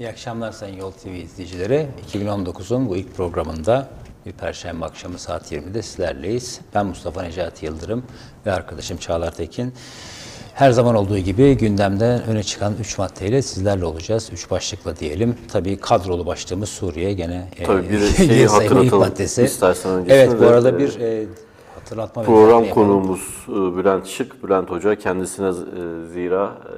İyi akşamlar Sayın Yol TV izleyicileri. 2019'un bu ilk programında bir perşembe akşamı saat 20'de sizlerleyiz. Ben Mustafa Necati Yıldırım ve arkadaşım Çağlar Tekin. Her zaman olduğu gibi gündemden öne çıkan 3 maddeyle sizlerle olacağız. 3 başlıkla diyelim. Tabii kadrolu başlığımız Suriye gene. e, Tabii bir yeni şeyi hatırlatalım maddesi. istersen öncesinde Evet bu arada e, bir e, hatırlatma Program konuğumuz e, Bülent Şık. Bülent Hoca kendisine e, zira e,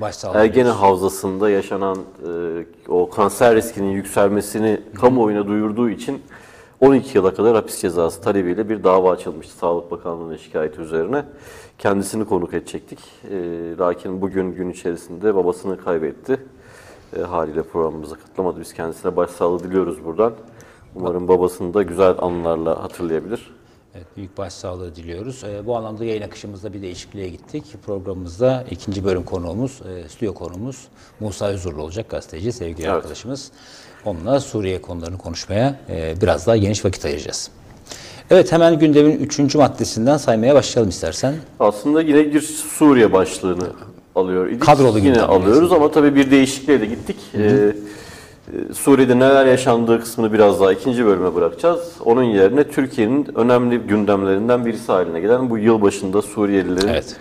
Başsağlığı Ergene. Havzası'nda yaşanan e, o kanser riskinin yükselmesini kamuoyuna duyurduğu için 12 yıla kadar hapis cezası talebiyle bir dava açılmıştı Sağlık Bakanlığı'nın şikayeti üzerine. Kendisini konuk edecektik. E, lakin bugün gün içerisinde babasını kaybetti. E, haliyle programımıza katılamadı. Biz kendisine başsağlığı diliyoruz buradan. Umarım babasını da güzel anılarla hatırlayabilir. Evet, büyük başsağlığı diliyoruz. Ee, bu anlamda yayın akışımızda bir değişikliğe gittik. Programımızda ikinci bölüm konuğumuz, e, stüdyo konuğumuz Musa Özurlu olacak gazeteci, sevgili Evet. arkadaşımız. Onunla Suriye konularını konuşmaya e, biraz daha geniş vakit ayıracağız. Evet, hemen gündemin üçüncü maddesinden saymaya başlayalım istersen. Aslında yine bir Suriye başlığını alıyor idik. Kadrolu Yine alıyoruz ama tabii bir değişikliğe de gittik. Ee, e, Suriye'de neler yaşandığı kısmını biraz daha ikinci bölüme bırakacağız. Onun yerine Türkiye'nin önemli gündemlerinden birisi haline gelen bu yılbaşında Suriyelilerin Evet.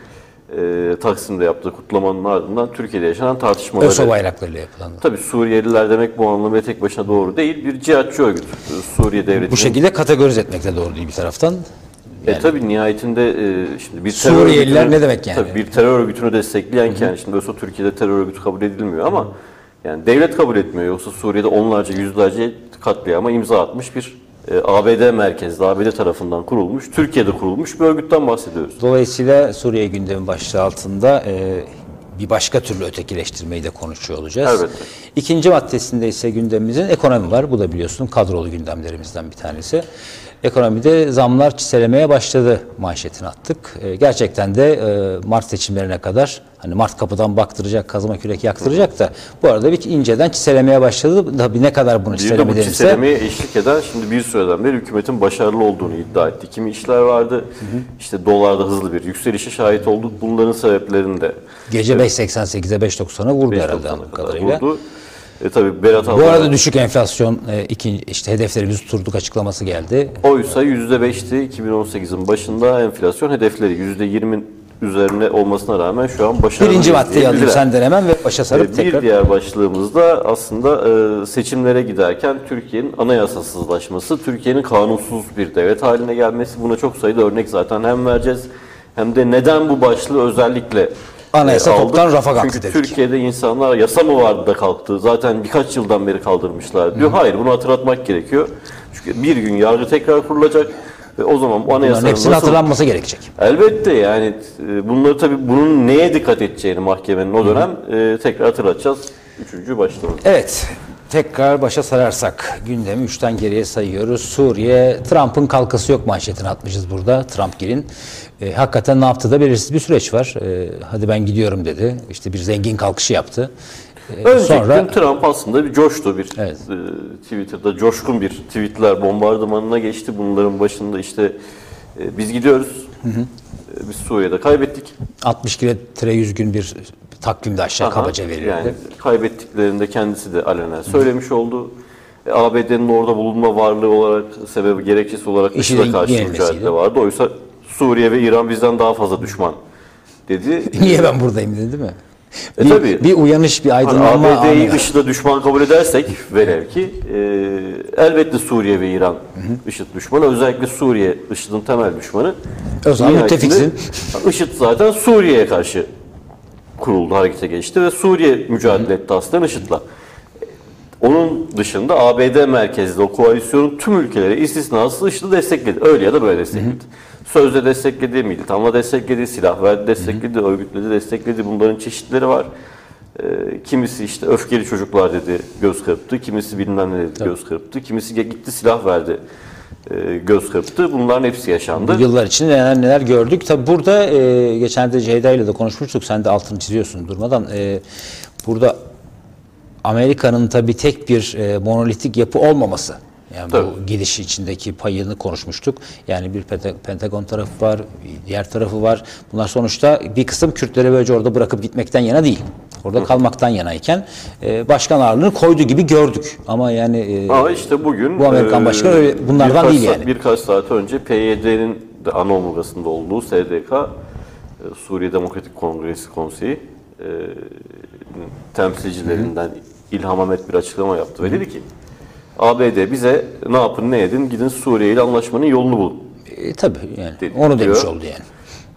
e, Taksim'de yaptığı kutlamanın ardından Türkiye'de yaşanan tartışmaları. ÖSO bayraklarıyla yapılan. Tabii Suriyeliler demek bu anlamda tek başına doğru değil. Bir cihatçı örgüt. Ee, Suriye devletinin Bu şekilde kategorize etmek de doğru değil bir taraftan. E tabii nihayetinde e, şimdi bir Suriyeliler örgütünü- ne demek yani? Tabii bir terör örgütünü destekleyen yani şimdi ÖSO Türkiye'de terör örgütü kabul edilmiyor ama yani devlet kabul etmiyor. Yoksa Suriye'de onlarca yüzlerce katliama imza atmış bir e, ABD merkezli, ABD tarafından kurulmuş, Türkiye'de kurulmuş bir örgütten bahsediyoruz. Dolayısıyla Suriye gündemi başlığı altında e, bir başka türlü ötekileştirmeyi de konuşuyor olacağız. Elbette. İkinci maddesinde ise gündemimizin ekonomi var. Bu da biliyorsun kadrolu gündemlerimizden bir tanesi. Ekonomide zamlar çiselemeye başladı manşetini attık. E, gerçekten de e, Mart seçimlerine kadar hani Mart kapıdan baktıracak, kazma kürek yaktıracak da bu arada bir inceden çiselemeye başladı. Tabii ne kadar bunu Bir de bu çiselemeye eşlik eden şimdi bir süreden beri hükümetin başarılı olduğunu iddia etti. Kimi işler vardı, işte dolarda hızlı bir yükselişe şahit olduk. Bunların sebeplerini de gece 5.88'e 5.90'a vurdu 5.90'a herhalde kadarıyla. vurdu. E tabii Berat Bu arada düşük enflasyon e, iki, işte hedeflerimizi tuturduk açıklaması geldi. Oysa %5'ti 2018'in başında enflasyon hedefleri %20 üzerine olmasına rağmen şu an başarılı. Birinci maddeyi alayım senden hemen ve başa sarıp Bir tekrar. diğer başlığımız da aslında e, seçimlere giderken Türkiye'nin anayasasızlaşması, Türkiye'nin kanunsuz bir devlet haline gelmesi. Buna çok sayıda örnek zaten hem vereceğiz hem de neden bu başlığı özellikle Anayasa aldık. toptan rafa kalktı Çünkü dedik. Türkiye'de insanlar yasa mı vardı da kalktı, zaten birkaç yıldan beri kaldırmışlar diyor. Hayır bunu hatırlatmak gerekiyor. Çünkü bir gün yargı tekrar kurulacak ve o zaman bu Bunların anayasanın hepsinin nasıl hatırlanması gerekecek. Elbette yani e, bunları tabii bunun neye dikkat edeceğini mahkemenin o dönem e, tekrar hatırlatacağız. Üçüncü başlığımız. Evet. Tekrar başa sararsak gündemi üçten geriye sayıyoruz. Suriye, Trump'ın kalkası yok manşetini atmışız burada. Trump gelin. E, hakikaten ne yaptı da belirsiz bir süreç var. E, hadi ben gidiyorum dedi. İşte bir zengin kalkışı yaptı. E, Önceki sonra gün Trump aslında bir coştu. Bir Evet. e, Twitter'da coşkun bir tweetler bombardımanına geçti. Bunların başında işte e, biz gidiyoruz. E, biz Suriye'de kaybettik. 60 kilometre 100 gün bir takvimde aşağı Aha, kabaca verildi. Yani kaybettiklerinde kendisi de alenen söylemiş oldu. E, ABD'nin orada bulunma varlığı olarak, sebebi gerekçesi olarak İşi IŞİD'e de karşı mücadele vardı. Oysa Suriye ve İran bizden daha fazla düşman dedi. Niye ben buradayım dedi değil mi? E, bir, tabii. bir uyanış, bir Hani aydınlanma ABD'yi anı. IŞİD'e düşman kabul edersek velev ki e, elbette Suriye ve İran IŞİD düşmanı. Özellikle Suriye IŞİD'in temel düşmanı. O zaman müttefiksin. IŞİD zaten Suriye'ye karşı kuruldu, harekete geçti ve Suriye mücadele etti aslında IŞİD'le. Onun dışında ABD merkezli o koalisyonun tüm ülkeleri istisnasız IŞİD'i destekledi. Öyle ya da böyle destekledi. Sözde destekledi, militanla destekledi, silah verdi, destekledi, örgütledi, destekledi. Bunların çeşitleri var. Ee, kimisi işte öfkeli çocuklar dedi, göz kırptı. Kimisi bilmem ne dedi, göz kırptı. Kimisi gitti silah verdi, e, göz kırptı. Bunların hepsi yaşandı. Bu yıllar içinde neler neler gördük. Tabi burada e, geçen de Ceyda ile de konuşmuştuk. Sen de altını çiziyorsun durmadan. E, burada Amerika'nın tabi tek bir e, monolitik yapı olmaması. Yani bu Tabii. gidiş içindeki payını konuşmuştuk. Yani bir Penta- Pentagon tarafı var, diğer tarafı var. Bunlar sonuçta bir kısım Kürtleri böylece orada bırakıp gitmekten yana değil. Orada kalmaktan yanayken e, başkan ağırlığını koydu gibi gördük. Ama yani e, Ama işte bugün Bu Amerikan başkanı öyle- bunlardan birkaç değil yani. Birkaç saat önce PYD'nin de ana omurgasında olduğu SDK e, Suriye Demokratik Kongresi Konseyi e, temsilcilerinden İlham Ahmet bir açıklama yaptı ve dedi ki ABD bize ne yapın ne edin gidin Suriye ile anlaşmanın yolunu bulun. e, tabii yani Dedi- onu demiş diyor. oldu yani.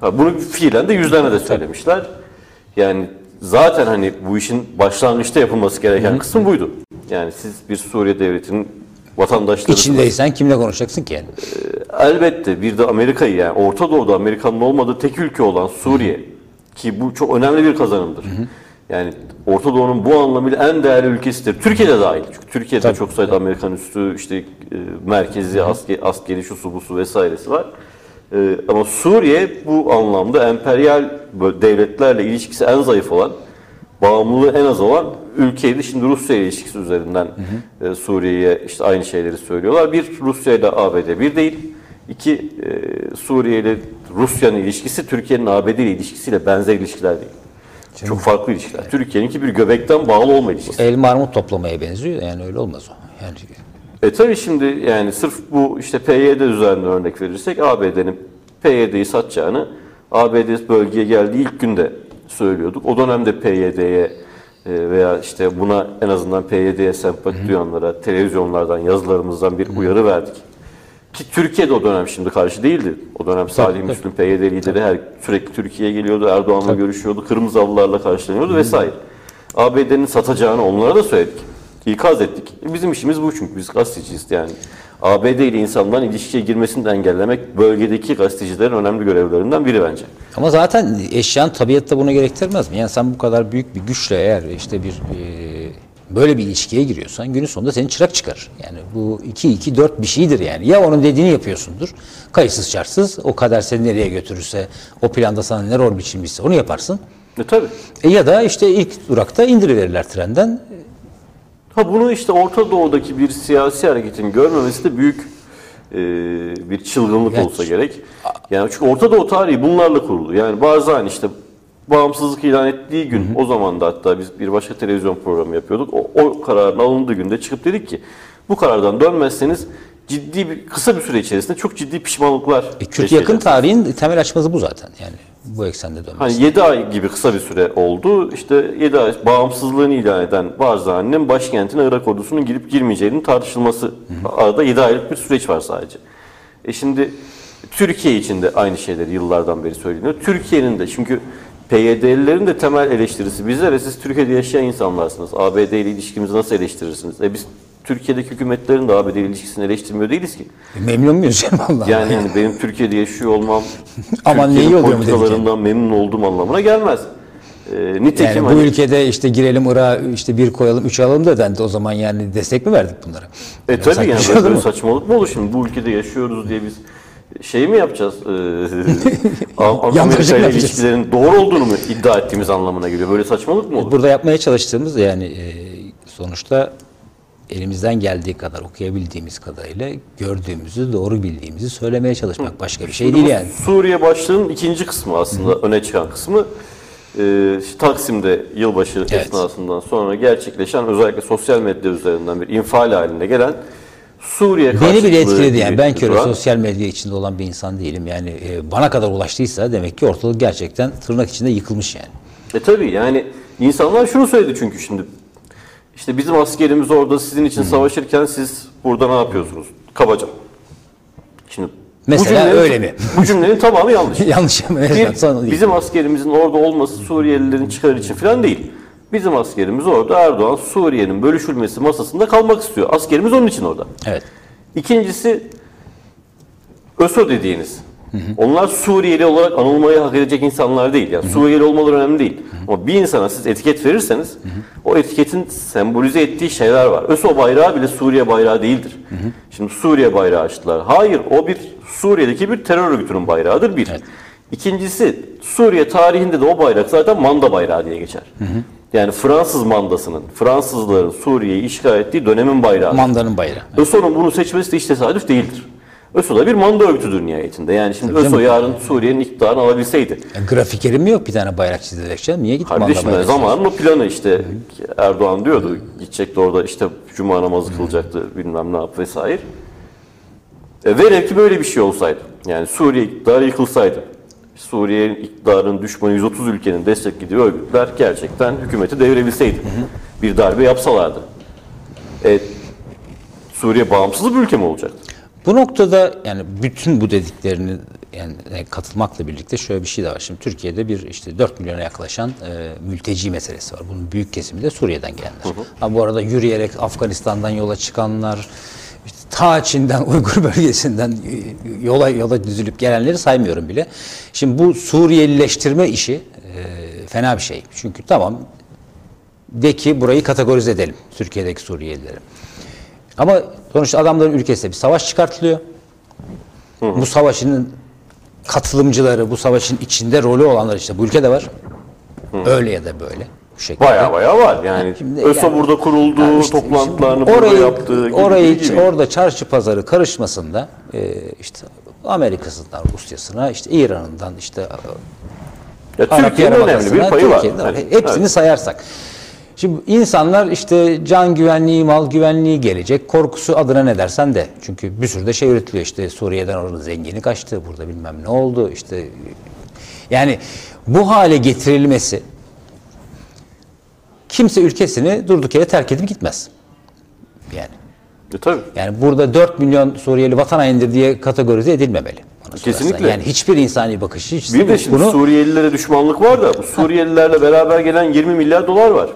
Ha, bunu fiilen de yüzlerine de söylemişler. Yani zaten hani bu işin başlangıçta yapılması gereken kısım buydu. Yani siz bir Suriye devletinin vatandaşları İçindeysen kimle konuşacaksın ki yani? Elbette bir de Amerika'yı yani Orta Doğu'da Amerika'nın olmadığı tek ülke olan Suriye ki bu çok önemli bir kazanımdır. Yani Orta Doğu'nun bu anlamıyla en değerli ülkesidir. Türkiye'de dahil. Çünkü Türkiye'de Tabii. çok sayıda Amerikan üssü, işte e, merkezi asker, askeri şusu busu vesairesi var. E, ama Suriye bu anlamda emperyal devletlerle ilişkisi en zayıf olan, bağımlılığı en az olan ülkeydi. Şimdi Rusya ile ilişkisi üzerinden e, Suriye'ye işte aynı şeyleri söylüyorlar. Bir Rusya ile ABD bir değil. İki e, Suriye ile Rusya'nın ilişkisi Türkiye'nin ABD ile ilişkisiyle benzer ilişkiler değil. Çok farklı ilişkiler. Türkiye'ninki bir göbekten bağlı olma ilişkisi. El marmut toplamaya benziyor yani öyle olmaz o. Yani E tabii şimdi yani sırf bu işte PYD üzerinden örnek verirsek ABD'nin PYD'yi satacağını ABD bölgeye geldiği ilk günde söylüyorduk. O dönemde PYD'ye e, veya işte buna en azından PYD'ye sempati duyanlara televizyonlardan, yazılarımızdan bir uyarı verdik. Ki Türkiye'de o dönem şimdi karşı değildi. O dönem Salih Müslüm PYD lideri her sürekli Türkiye'ye geliyordu, Erdoğan'la görüşüyordu, Kırmızı Halılarla karşılanıyordu vesaire. ABD'nin satacağını onlara da söyledik. İkaz ettik. Bizim işimiz bu çünkü biz gazeteciyiz yani. ABD ile insanların ilişkiye girmesini de engellemek bölgedeki gazetecilerin önemli görevlerinden biri bence. Ama zaten eşyan tabiatta bunu gerektirmez mi? Yani sen bu kadar büyük bir güçle eğer işte bir e, böyle bir ilişkiye giriyorsan günün sonunda senin çırak çıkar. Yani bu 2-2-4 bir şeydir yani. Ya onun dediğini yapıyorsundur. Kayıtsız şartsız o kader seni nereye götürürse o planda sana ne rol biçilmişse onu yaparsın. E tabii. E ya da işte ilk durakta indiriverirler trenden. Ha bunu işte Orta Doğu'daki bir siyasi hareketin görmemesi de büyük e, bir çılgınlık Yani- olsa gerek. Yani çünkü Orta Doğu tarihi bunlarla kuruldu. Yani Barzani işte bağımsızlık ilan ettiği gün o zaman da hatta biz bir başka televizyon programı yapıyorduk. O, o kararın alındığı günde çıkıp dedik ki bu karardan dönmezseniz ciddi bir kısa bir süre içerisinde çok ciddi pişmanlıklar E, Kürt yakın tarihin temel açması bu zaten. Yani bu eksende dönmesi. Hani 7 ay gibi kısa bir süre oldu. İşte 7 ay bağımsızlığını ilan eden Barzani'nin başkentine Irak ordusunun girip girmeyeceğinin tartışılması. Arada 7 aylık bir süreç var sadece. E şimdi Türkiye için de aynı şeyler yıllardan beri söyleniyor. Türkiye'nin de çünkü PYD'lilerin de temel eleştirisi bizlere siz Türkiye'de yaşayan insanlarsınız. ABD ile ilişkimizi nasıl eleştirirsiniz? E biz Türkiye'deki hükümetlerin de ABD ilişkisini eleştirmiyor değiliz ki. Memnun muyuz yani vallahi? Yani hani benim Türkiye'de yaşıyor olmam Aman ne iyi Türkiye'nin oluyor politikalarından memnun olduğum anlamına gelmez. Ee, nitekim Yani bu hani, ülkede işte girelim Irak'a işte bir koyalım üç alalım da dendi o zaman yani destek mi verdik bunlara? e tabii yani şey böyle, mu? saçmalık mı olur şimdi bu ülkede yaşıyoruz diye biz şey mi yapacağız? Ee, Amerika ile ilişkilerin doğru olduğunu mu iddia ettiğimiz anlamına geliyor? Böyle saçmalık mı olur? Burada yapmaya çalıştığımız yani e, sonuçta elimizden geldiği kadar okuyabildiğimiz kadarıyla gördüğümüzü doğru bildiğimizi söylemeye çalışmak başka bir şey değil Bu yani. Suriye başlığının ikinci kısmı aslında öne çıkan kısmı. İşte Taksim'de yılbaşı Evet. esnasından sonra gerçekleşen özellikle sosyal medya üzerinden bir infial haline gelen Suriye Beni bile etkiledi yani. Ben köre sosyal medya içinde olan bir insan değilim. Yani e, bana kadar ulaştıysa demek ki ortalık gerçekten tırnak içinde yıkılmış yani. E tabii yani insanlar şunu söyledi çünkü şimdi işte bizim askerimiz orada sizin için savaşırken siz burada ne yapıyorsunuz? Kabaca. Şimdi Mesela cümlenin- öyle mi? Bu cümlenin tamamı yanlış. Yanlış ama Bir, bizim askerimizin orada olması Suriyelilerin çıkarı için falan değil. Bizim askerimiz orada Erdoğan Suriye'nin bölüşülmesi masasında kalmak istiyor. Askerimiz onun için orada. Evet. İkincisi ÖSO dediğiniz. Onlar Suriyeli olarak anılmayı hak edecek insanlar değil. Yani Suriyeli olmaları önemli değil. Ama bir insana siz etiket verirseniz o etiketin sembolize ettiği şeyler var. ÖSO bayrağı bile Suriye bayrağı değildir. Şimdi Suriye bayrağı açtılar. Hayır o bir Suriye'deki bir terör örgütünün bayrağıdır bir. İkincisi Suriye tarihinde de o bayrak zaten manda bayrağı diye geçer. Yani Fransız mandasının, Fransızların Suriye'yi işgal ettiği dönemin bayrağı. Mandanın bayrağı. ÖSO'nun bunu seçmesi de hiç tesadüf değildir. ÖSO da bir manda örgütüdür nihayetinde. Yani şimdi ÖSO yarın Suriye'nin iktidarını alabilseydi. Yani grafikerim mi yok bir tane bayrak çizilecek canım? Niye gidip Kardeşim manda zamanın o planı işte Erdoğan diyordu gidecekti orada işte cuma namazı kılacaktı bilmem ne yap vesaire. E, velev ki böyle bir şey olsaydı. Yani Suriye iktidarı yıkılsaydı. Suriye'nin iktidarının düşmanı 130 ülkenin desteklediği örgütler gerçekten hükümeti devirebilseydi. Bir darbe yapsalardı. E, Suriye bağımsız bir ülke mi olacaktı? Bu noktada yani bütün bu dediklerini yani e, katılmakla birlikte şöyle bir şey de var. Şimdi Türkiye'de bir işte 4 milyona yaklaşan e, mülteci meselesi var. Bunun büyük kesimi de Suriye'den gelenler. Ha, bu arada yürüyerek Afganistan'dan yola çıkanlar, işte ta Çin'den, Uygur bölgesinden yola yola düzülüp gelenleri saymıyorum bile. Şimdi bu Suriyelileştirme işi e, fena bir şey. Çünkü tamam de ki burayı kategorize edelim Türkiye'deki Suriyelileri. Ama sonuçta adamların ülkesinde bir savaş çıkartılıyor. Bu savaşın katılımcıları, bu savaşın içinde rolü olanlar işte bu ülkede var. Öyle ya da böyle. Şekilde. Baya baya var. Yani Şimdi ÖSO yani- burada kuruldu, Yani işte- toplantılarını şimdi burada yaptı. orayı gibi. orada çarşı pazarı karışmasında e, işte Amerika'sından Rusya'sına, işte İran'ından işte Ya Arap Türkiye'nin önemli bir payı var. Yani, Hepsini evet. sayarsak. Şimdi insanlar işte can güvenliği, mal güvenliği gelecek. Korkusu adına ne dersen de. Çünkü bir sürü de şey üretiliyor. İşte Suriye'den orada zengini kaçtı. Burada bilmem ne oldu. İşte yani bu hale getirilmesi kimse ülkesini durduk yere terk edip gitmez. Yani E, tabii. yani burada 4 milyon Suriyeli vatan hainidir diye kategorize edilmemeli. Kesinlikle. Yani hiçbir insani bakış hiç Bir de şimdi bunu Suriyelilere düşmanlık var da bu Suriyelilerle beraber gelen 20 milyar dolar var.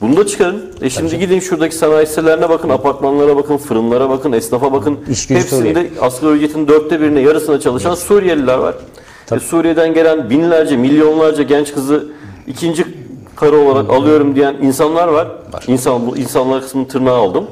Bunu da çıkarın. E şimdi gidin şuradaki sanayi sitelerine bakın, apartmanlara bakın, fırınlara bakın, esnafa bakın. İş Hepsinde Suriye. asgari ücretin dörtte birine, yarısına çalışan Suriyeliler var. E Suriye'den gelen binlerce, milyonlarca genç kızı ikinci karı olarak alıyorum diyen insanlar var. Var. İnsan, bu insanlar kısmını tırnağa aldım.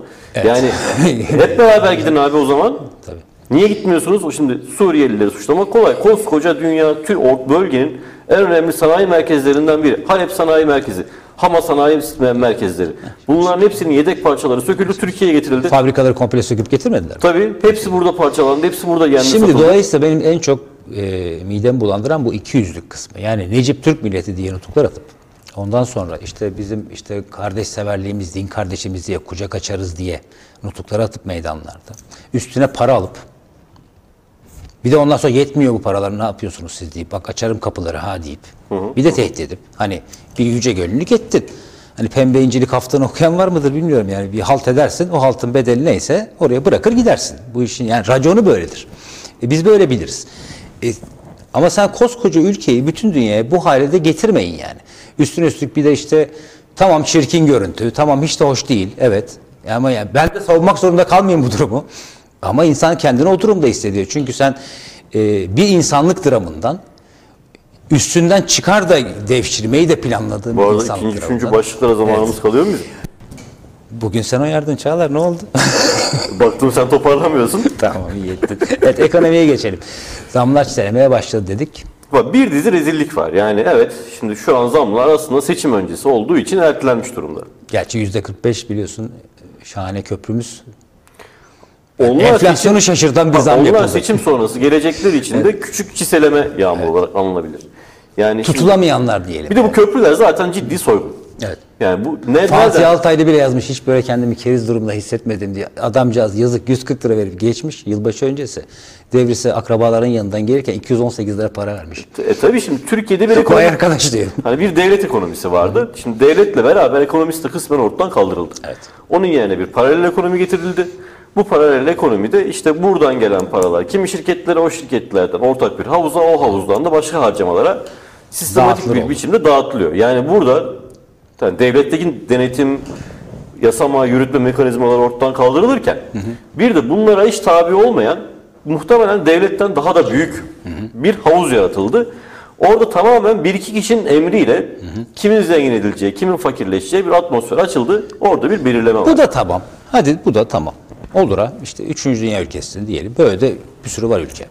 Yani hep beraber gidin abi o zaman. Tabii. Niye gitmiyorsunuz? O şimdi Suriyelileri suçlamak kolay. Koskoca dünya, tüm bölgenin en önemli sanayi merkezlerinden biri. Halep Sanayi Merkezi, Hama Sanayi Merkezleri. Bunların hepsinin yedek parçaları söküldü, Türkiye'ye getirildi. fabrikaları komple söküp getirmediler. Tabii hepsi burada parçalandı, hepsi burada yendi Şimdi satıldı. dolayısıyla benim en çok e, midemi bulandıran bu iki yüzlük kısmı. Yani Necip Türk milleti diye nutuklar atıp ondan sonra işte bizim işte kardeş severliğimiz, din kardeşimiz diye kucak açarız diye nutukları atıp meydanlarda. Üstüne para alıp bir de ondan sonra yetmiyor bu paralar ne yapıyorsunuz siz deyip bak açarım kapıları ha deyip bir de tehdit edip hani bir yüce gönüllülük ettin. Hani pembe incilik haftanı okuyan var mıdır bilmiyorum yani bir halt edersin o haltın bedeli neyse oraya bırakır gidersin. Bu işin yani raconu böyledir. E, biz böyle biliriz. E, ama sen koskoca ülkeyi bütün dünyaya bu hale de getirmeyin yani. Üstüne üstlük bir de işte tamam çirkin görüntü, tamam hiç de hoş değil, evet. Ama yani ben de savunmak zorunda kalmayayım bu durumu. Ama insan kendini o durumda hissediyor. Çünkü sen e, bir insanlık dramından üstünden çıkar da devşirmeyi de planladığın Bu bir arada insanlık ikinci, üçüncü dramından. başlıklara zamanımız kalıyor mu? Bugün sen uyardın Çağlar ne oldu? Baktım sen toparlamıyorsun. tamam iyi ettin. Evet ekonomiye geçelim. Zamlar çizelemeye başladı dedik. Bir dizi rezillik var. Yani evet şimdi şu an zamlar aslında seçim öncesi olduğu için ertelenmiş durumda. Gerçi yüzde 45 biliyorsun şahane köprümüz. Onlar Enflasyonu şaşırtan bir zam onlar yapıldı. seçim sonrası gelecekler için de küçük çiseleme yağmur olarak alınabilir. Yani şimdi- Tutulamayanlar diyelim. bir de bu köprüler zaten ciddi soygun. Evet. Yani bu ne Fatih nereden? Altaylı bile yazmış hiç böyle kendimi keriz durumda hissetmedim diye. Adamcağız yazık 140 lira verip geçmiş yılbaşı öncesi. Devrisi akrabaların yanından gelirken 218 lira para vermiş. E tabii şimdi Türkiye'de bir ekonomi, arkadaş diyor. hani bir devlet ekonomisi vardı. Şimdi devletle beraber ekonomisi de kısmen ortadan kaldırıldı. Evet. Onun yerine bir paralel ekonomi getirildi. Bu paralel ekonomide işte buradan gelen paralar kimi şirketlere o şirketlerden ortak bir havuza o havuzdan da başka harcamalara sistematik Dağıtılır bir oldu. biçimde dağıtılıyor. Yani burada yani devletteki denetim yasama, yürütme mekanizmaları ortadan kaldırılırken bir de bunlara hiç tabi olmayan muhtemelen devletten daha da büyük bir havuz yaratıldı. Orada tamamen bir iki kişinin emriyle kimin zengin edileceği, kimin fakirleşeceği bir atmosfer açıldı. Orada bir belirleme var. Bu da tamam. Hadi bu da tamam. Olur ha. İşte 3. Dünya ülkesi diyelim. Böyle de bir sürü var ülke.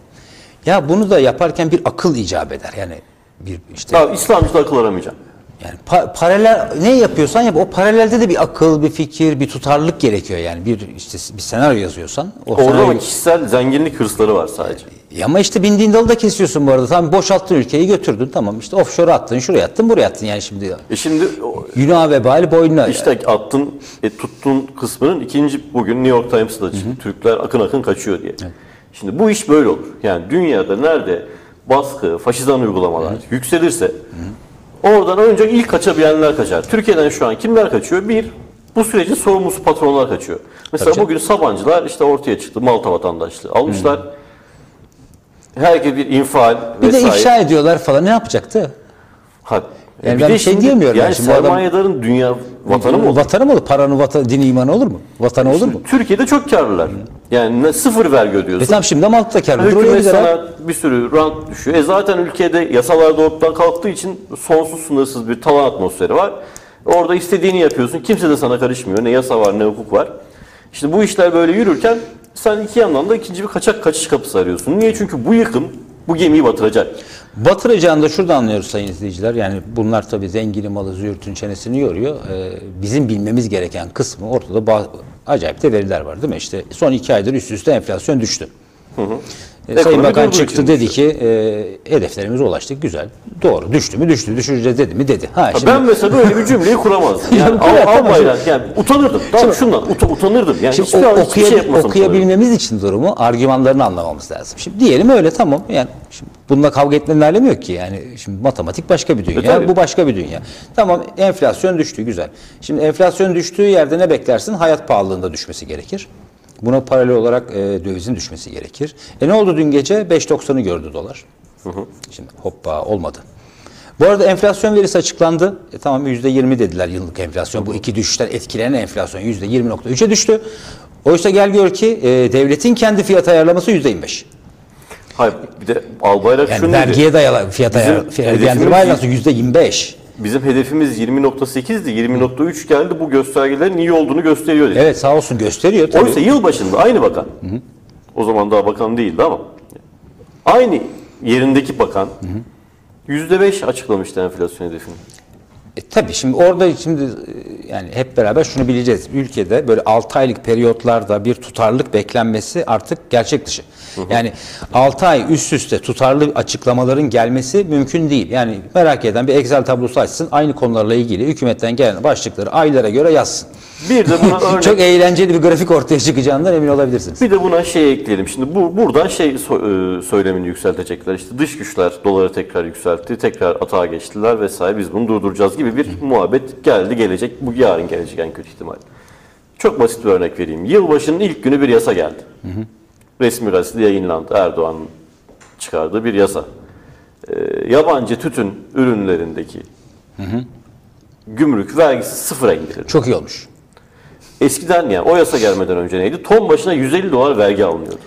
Ya bunu da yaparken bir akıl icap eder. Yani bir işte Ya İslamcıda akıl aramayacağım. Yani pa- paralel ne yapıyorsan yap. O paralelde de bir akıl, bir fikir, bir tutarlılık gerekiyor yani. Bir işte bir senaryo yazıyorsan o Orada senaryo- ama kişisel zenginlik hırsları var sadece. Ya Ama işte bindiğin dalı da kesiyorsun bu arada. Tamam boşalttın ülkeyi götürdün tamam işte offshore attın, şuraya attın, buraya attın yani şimdi. E şimdi Günah vebali boynuna. işte attın, e, tuttun kısmının ikinci bugün New York Times'ta çıktı. Türkler akın akın kaçıyor diye. Şimdi bu iş böyle olur. Yani dünyada nerede baskı, faşizan uygulamalar yükselirse oradan önce ilk kaçabilenler kaçar. Türkiye'den şu an kimler kaçıyor? Bir, bu sürecin sorumlusu patronlar kaçıyor. Mesela Tabii bugün Sabancılar işte ortaya çıktı. Malta vatandaşlığı almışlar. Herkes bir infial bir vesaire. de ifşa ediyorlar falan ne yapacaktı? Ha, Yani bir ben bir şey şimdi- diyemiyorum Yani yani. Şimdi bu adam- sermayedarın dünya vatanı mı olur? Vatanı mı olur? Paranın vatanı, dini imanı olur mu? Vatanı olur mu? Türkiye'de çok karlılar. Yani sıfır vergi E ödüyorsun. tamam şimdi de Malta kârlıdır. Oraya Hükümet abi. sana bir sürü rant düşüyor. E zaten ülkede yasalar ortadan kalktığı için sonsuz sınırsız bir talan atmosferi var. Orada istediğini yapıyorsun. Kimse de sana karışmıyor. Ne yasa var ne hukuk var. İşte bu işler böyle yürürken sen iki yandan da ikinci bir kaçak kaçış kapısı arıyorsun. Niye? Çünkü bu yıkım bu gemiyi batıracak. Batıracağını da şurada anlıyoruz sayın izleyiciler. Yani bunlar tabii zengini malı züğürtün çenesini yoruyor. Ee, bizim bilmemiz gereken kısmı ortada acayip de veriler var değil mi? İşte son iki aydır üst üste enflasyon düştü. Ee, Sayın Ekonomi Bakan durduğu çıktı dedi ki e, hedeflerimize ulaştık güzel. Doğru düştü mü düştü düşüreceğiz dedi mi dedi. Ha, şimdi, Ben mesela böyle bir cümleyi kuramazdım. Yani Ya, evet, al, al tamam. bayrak. Yani utanırdım. Tamam şundan uta- utanırdım. Yani Şimdi hiçbir, o- an hiçbir okuyabil- şey yapmasam okuyabilmemiz için durumu argümanlarını anlamamız lazım. Şimdi diyelim öyle tamam yani şimdi bununla kavga etmenin alemi yok ki yani şimdi matematik başka bir dünya E, bu başka bir dünya. Tamam enflasyon düştü güzel. Şimdi enflasyon düştüğü yerde ne beklersin? Hayat pahalılığında düşmesi gerekir. Buna paralel olarak e, dövizin düşmesi gerekir. E ne oldu dün gece? 5.90'ı gördü dolar. Şimdi hoppa olmadı. Bu arada enflasyon verisi açıklandı. E tamam %20 dediler yıllık enflasyon. Bu iki düşüşten etkilenen enflasyon %20.3'e düştü. Oysa gel gör ki e, devletin kendi fiyat ayarlaması %25. Hayır bir de Albayrak Yani şunu vergiye dayalı fiyat ayarlaması %25. Bizim hedefimiz 20.8'di. 20.3 geldi. Bu göstergelerin iyi olduğunu gösteriyor dedi. Evet sağ olsun gösteriyor tabii. Oysa yıl başında aynı bakan. O zaman daha bakan değildi ama. Aynı yerindeki bakan %5 açıklamıştı enflasyon hedefini. E, tabii şimdi orada şimdi e, yani hep beraber şunu bileceğiz. Ülkede böyle 6 aylık periyotlarda bir tutarlılık beklenmesi artık gerçek dışı. Yani 6 ay üst üste tutarlı açıklamaların gelmesi mümkün değil. Yani merak eden bir Excel tablosu açsın. Aynı konularla ilgili hükumetten gelen başlıkları aylara göre yazsın. Bir de buna örnek Çok eğlenceli bir grafik ortaya çıkacağından emin olabilirsiniz. Bir de buna şey ekleyelim. Şimdi bu buradan şey so- e, söylemini yükseltecekler. İşte dış güçler doları tekrar yükseltti, tekrar atağa geçtiler vesaire. Biz bunu durduracağız gibi bir muhabbet geldi gelecek. Bu yarın gelecek en kötü ihtimal. Çok basit bir örnek vereyim. Yılbaşının ilk günü bir yasa geldi. Resmi gazetede yayınlandı. Erdoğan'ın çıkardığı bir yasa. E, yabancı tütün ürünlerindeki gümrük vergisi sıfıra indirildi. Çok iyi olmuş. Eskiden yani o yasa gelmeden önce neydi? Ton başına 150 dolar vergi alınıyordu.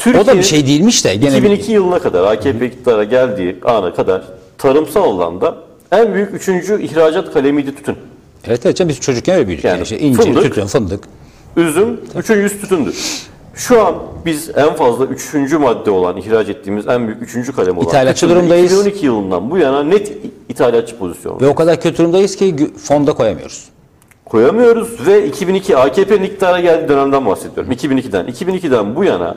O da Türkiye bir şey değilmiş de gene 2002 yılına kadar AKP iktidara geldiği ana kadar tarımsal alanda en büyük üçüncü ihracat kalemiydi tütün. Evet evet biz çocukken öyle büyüdük. Yani, Yani işte incir, fındık. tütün, fındık. Üzüm üçüncüsü tütündü. Şu an biz en fazla üçüncü madde olan, ihraç ettiğimiz en büyük üçüncü kalem olan İthalatçı durumdayız. 2012 yılından bu yana net ithalatçı pozisyonu. Ve o kadar kötü durumdayız ki fonda koyamıyoruz. Koyamıyoruz ve 2002 AKP'nin iktidara geldiği dönemden bahsediyorum. 2002'den. 2002'den bu yana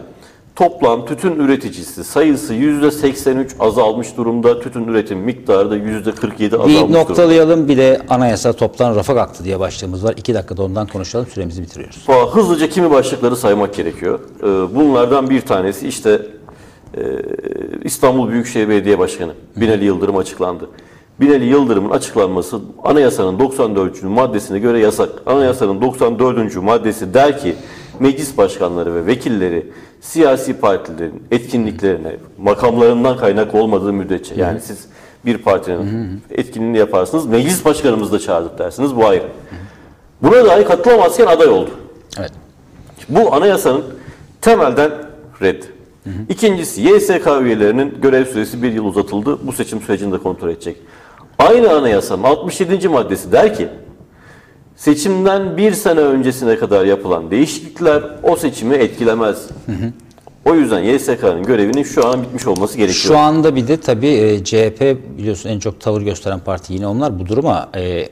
toplam tütün üreticisi sayısı %83 azalmış durumda. Tütün üretim miktarı da %47 azalmış Bir durumda. noktalayalım bir de anayasa toptan rafa kalktı diye başlığımız var. İki dakikada ondan konuşalım süremizi bitiriyoruz. Hızlıca kimi başlıkları saymak gerekiyor. Ee, Bunlardan bir tanesi işte e, İstanbul Büyükşehir Belediye Başkanı Binali Yıldırım açıklandı. Binali Yıldırım'ın açıklanması anayasanın 94. maddesine göre yasak. Anayasanın 94. maddesi der ki meclis başkanları ve vekilleri siyasi partilerin etkinliklerine makamlarından kaynak olmadığı müddetçe yani siz bir partinin etkinliğini yaparsınız meclis başkanımızı da çağırdık dersiniz bu ayrı. Buna dahi katılamazken aday oldu. Evet. Bu anayasanın temelden red. İkincisi YSK üyelerinin görev süresi bir yıl uzatıldı. Bu seçim sürecini de kontrol edecek. Aynı anayasanın 67. maddesi der ki seçimden bir sene öncesine kadar yapılan değişiklikler o seçimi etkilemez. O yüzden YSK'nın görevinin şu an bitmiş olması gerekiyor. Şu anda bir de tabii e, CHP biliyorsun en çok tavır gösteren parti yine onlar bu duruma e,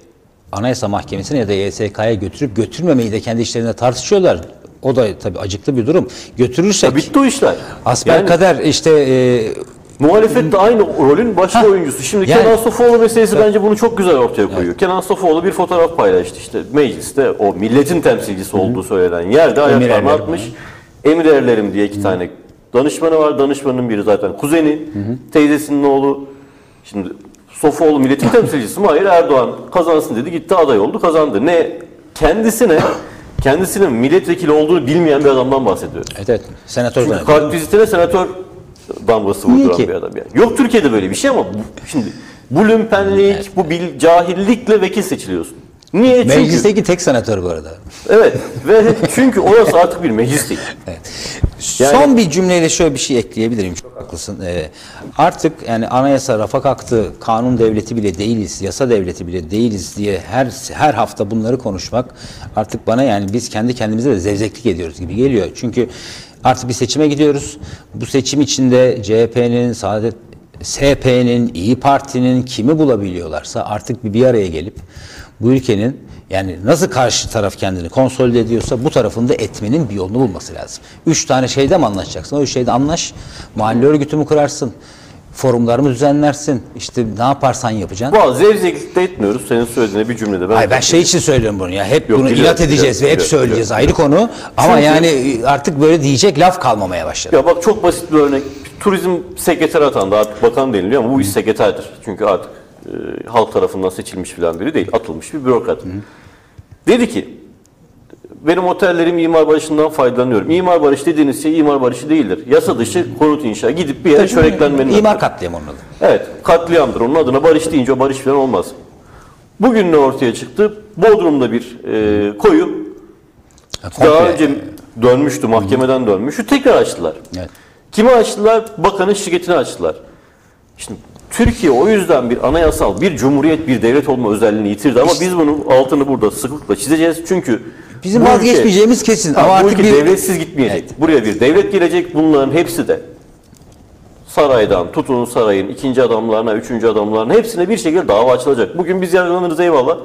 Anayasa Mahkemesi'ne ya da YSK'ya götürüp götürmemeyi de kendi işlerinde tartışıyorlar. O da tabii acıklı bir durum. Götürürsek Bitti o işler. asper Yani kader işte e, Muhalefet de aynı rolün başka Ha, oyuncusu. Şimdi yani- Kenan Sofuoğlu meselesi bence bunu çok güzel ortaya koyuyor. Kenan Sofuoğlu bir fotoğraf paylaştı işte mecliste o milletin temsilcisi olduğu söylenen yerde ayaklarını atmış. Emir erlerim diye iki tane danışmanı var. Danışmanın biri zaten kuzeni, teyzesinin oğlu. Şimdi Sofuoğlu milletin temsilcisi mi? Hayır Erdoğan kazansın dedi gitti aday oldu kazandı. Ne kendisine kendisinin milletvekili olduğunu bilmeyen bir adamdan bahsediyoruz. evet, evet senatör Çünkü kalp vizitine senatör damgası Niye vurduran ki? bir adam yani. Yok Türkiye'de böyle bir şey ama bu, şimdi bu lümpenlik, bu bil, cahillikle vekil seçiliyorsun. Niye? Çünkü Meclisteki tek senatör bu arada. evet ve çünkü orası artık bir meclis değil. Yani- Son bir cümleyle şöyle bir şey ekleyebilirim. Çok haklısın. Ee, artık yani anayasa rafa kalktı, kanun devleti bile değiliz, yasa devleti bile değiliz diye her her hafta bunları konuşmak artık bana yani biz kendi kendimize de zevzeklik ediyoruz gibi geliyor. Çünkü artık bir seçime gidiyoruz. Bu seçim içinde CHP'nin, Saadet SP'nin, İyi Parti'nin kimi bulabiliyorlarsa artık bir bir araya gelip bu ülkenin yani nasıl karşı taraf kendini konsolide ediyorsa bu tarafında etmenin bir yolunu bulması lazım. Üç tane şeyde mi anlaşacaksın? O üç şeyde anlaş. Mahalle örgütü mü kurarsın? Forumlar mı düzenlersin? İşte ne yaparsan yapacaksın. Bu zevzeklik de etmiyoruz senin söylediğine bir cümlede. Ben, Hayır ben şey için söylüyorum bunu ya. Hep Yok, bunu biliyorum, inat edeceğiz biliyorum, ve hep biliyorum, söyleyeceğiz biliyorum. ayrı konu. Ama Çünkü- yani artık böyle diyecek laf kalmamaya başladı. Ya bak çok basit bir örnek. Turizm sekreteri atandı artık bakan deniliyor ama bu iş sekreterdir. Çünkü artık e, halk tarafından seçilmiş falan biri değil. Atılmış bir bürokrat. Dedi ki benim otellerim imar barışından faydalanıyorum. İmar barış dediğiniz şey imar barışı değildir. Yasa dışı konut inşa. Gidip bir yere çöreklenmenin İmar adıdır. katliamı onun adı. Evet katliamdır. Onun adına barış deyince o barış falan olmaz. Bugün ne ortaya çıktı? Bodrum'da bir e, koyu Ha, daha önce dönmüştü, mahkemeden dönmüştü. Tekrar açtılar. Evet. Kimi açtılar? Bakanın şirketini açtılar. Şimdi Türkiye o yüzden bir anayasal, bir cumhuriyet, bir devlet olma özelliğini yitirdi. Ama biz bunun altını burada sıklıkla çizeceğiz. Çünkü Bizim bu ülke- vazgeçmeyeceğimiz kesin. Ha, Ama bu artık ülke bir... devletsiz gitmeyecek. Buraya bir devlet gelecek. Bunların hepsi de saraydan tutun sarayın ikinci adamlarına, üçüncü adamlarına hepsine bir şekilde dava açılacak. Bugün biz yargılanırız eyvallah.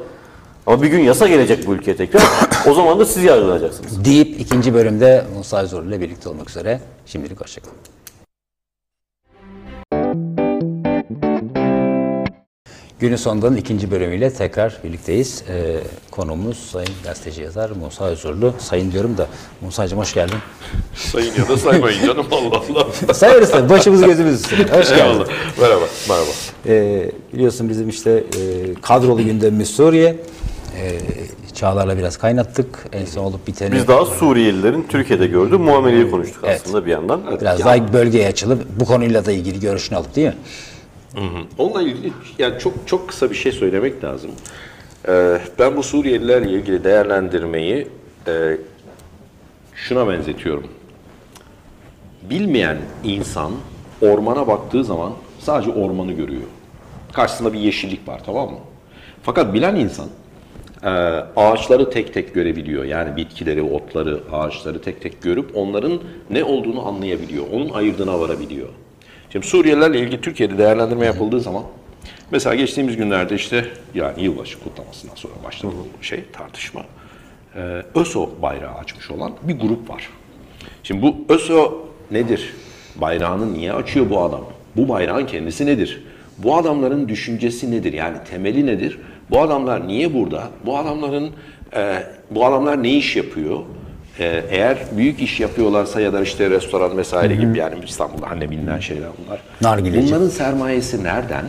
Ama bir gün yasa gelecek bu ülkeye tekrar. o zaman da siz yargılanacaksınız. deyip ikinci bölümde Musa Zorlu ile birlikte olmak üzere. Şimdilik hoşçakalın. Günün sonundan ikinci bölümüyle tekrar birlikteyiz. Ee, konuğumuz Sayın Gazeteci yazar Musa Özurlu. Sayın diyorum da Musa'cığım hoş geldin. Sayın ya da saymayın canım Allah Allah. Sayarız tabii başımız gözümüz üstüne. Hoş geldin. Eyvallah. Merhaba, merhaba. Ee, biliyorsun bizim işte e, kadrolu gündemimiz Suriye. Ee, Çağlar'la biraz kaynattık. En son olup biteni Biz daha Suriyelilerin Türkiye'de gördüğü muameleyi konuştuk Evet. aslında bir yandan. biraz daha bölgeye açılıp bu konuyla da ilgili görüşünü alıp değil mi? Onunla ilgili yani çok çok kısa bir şey söylemek lazım. Ee, ben bu Suriyelilerle ilgili değerlendirmeyi e, şuna benzetiyorum. Bilmeyen insan ormana baktığı zaman sadece ormanı görüyor. Karşısında bir yeşillik var tamam mı? Fakat bilen insan e, ağaçları tek tek görebiliyor. Yani bitkileri, otları, ağaçları tek tek görüp onların ne olduğunu anlayabiliyor. Onun ayırdığına varabiliyor. Şimdi Suriyelilerle ilgili Türkiye'de değerlendirme yapıldığı zaman mesela geçtiğimiz günlerde işte yani yılbaşı kutlamasından sonra başladı bu şey tartışma. Ee, ÖSO bayrağı açmış olan bir grup var. Şimdi bu ÖSO nedir? Bayrağını niye açıyor bu adam? Bu bayrağın kendisi nedir? Bu adamların düşüncesi nedir? Yani temeli nedir? Bu adamlar niye burada? Bu adamların e, bu adamlar ne iş yapıyor? E, eğer büyük iş yapıyorlarsa ya da işte restoran vesaire gibi yani İstanbul'da hani bilinen şeyler bunlar. Nargileci. Bunların sermayesi nereden?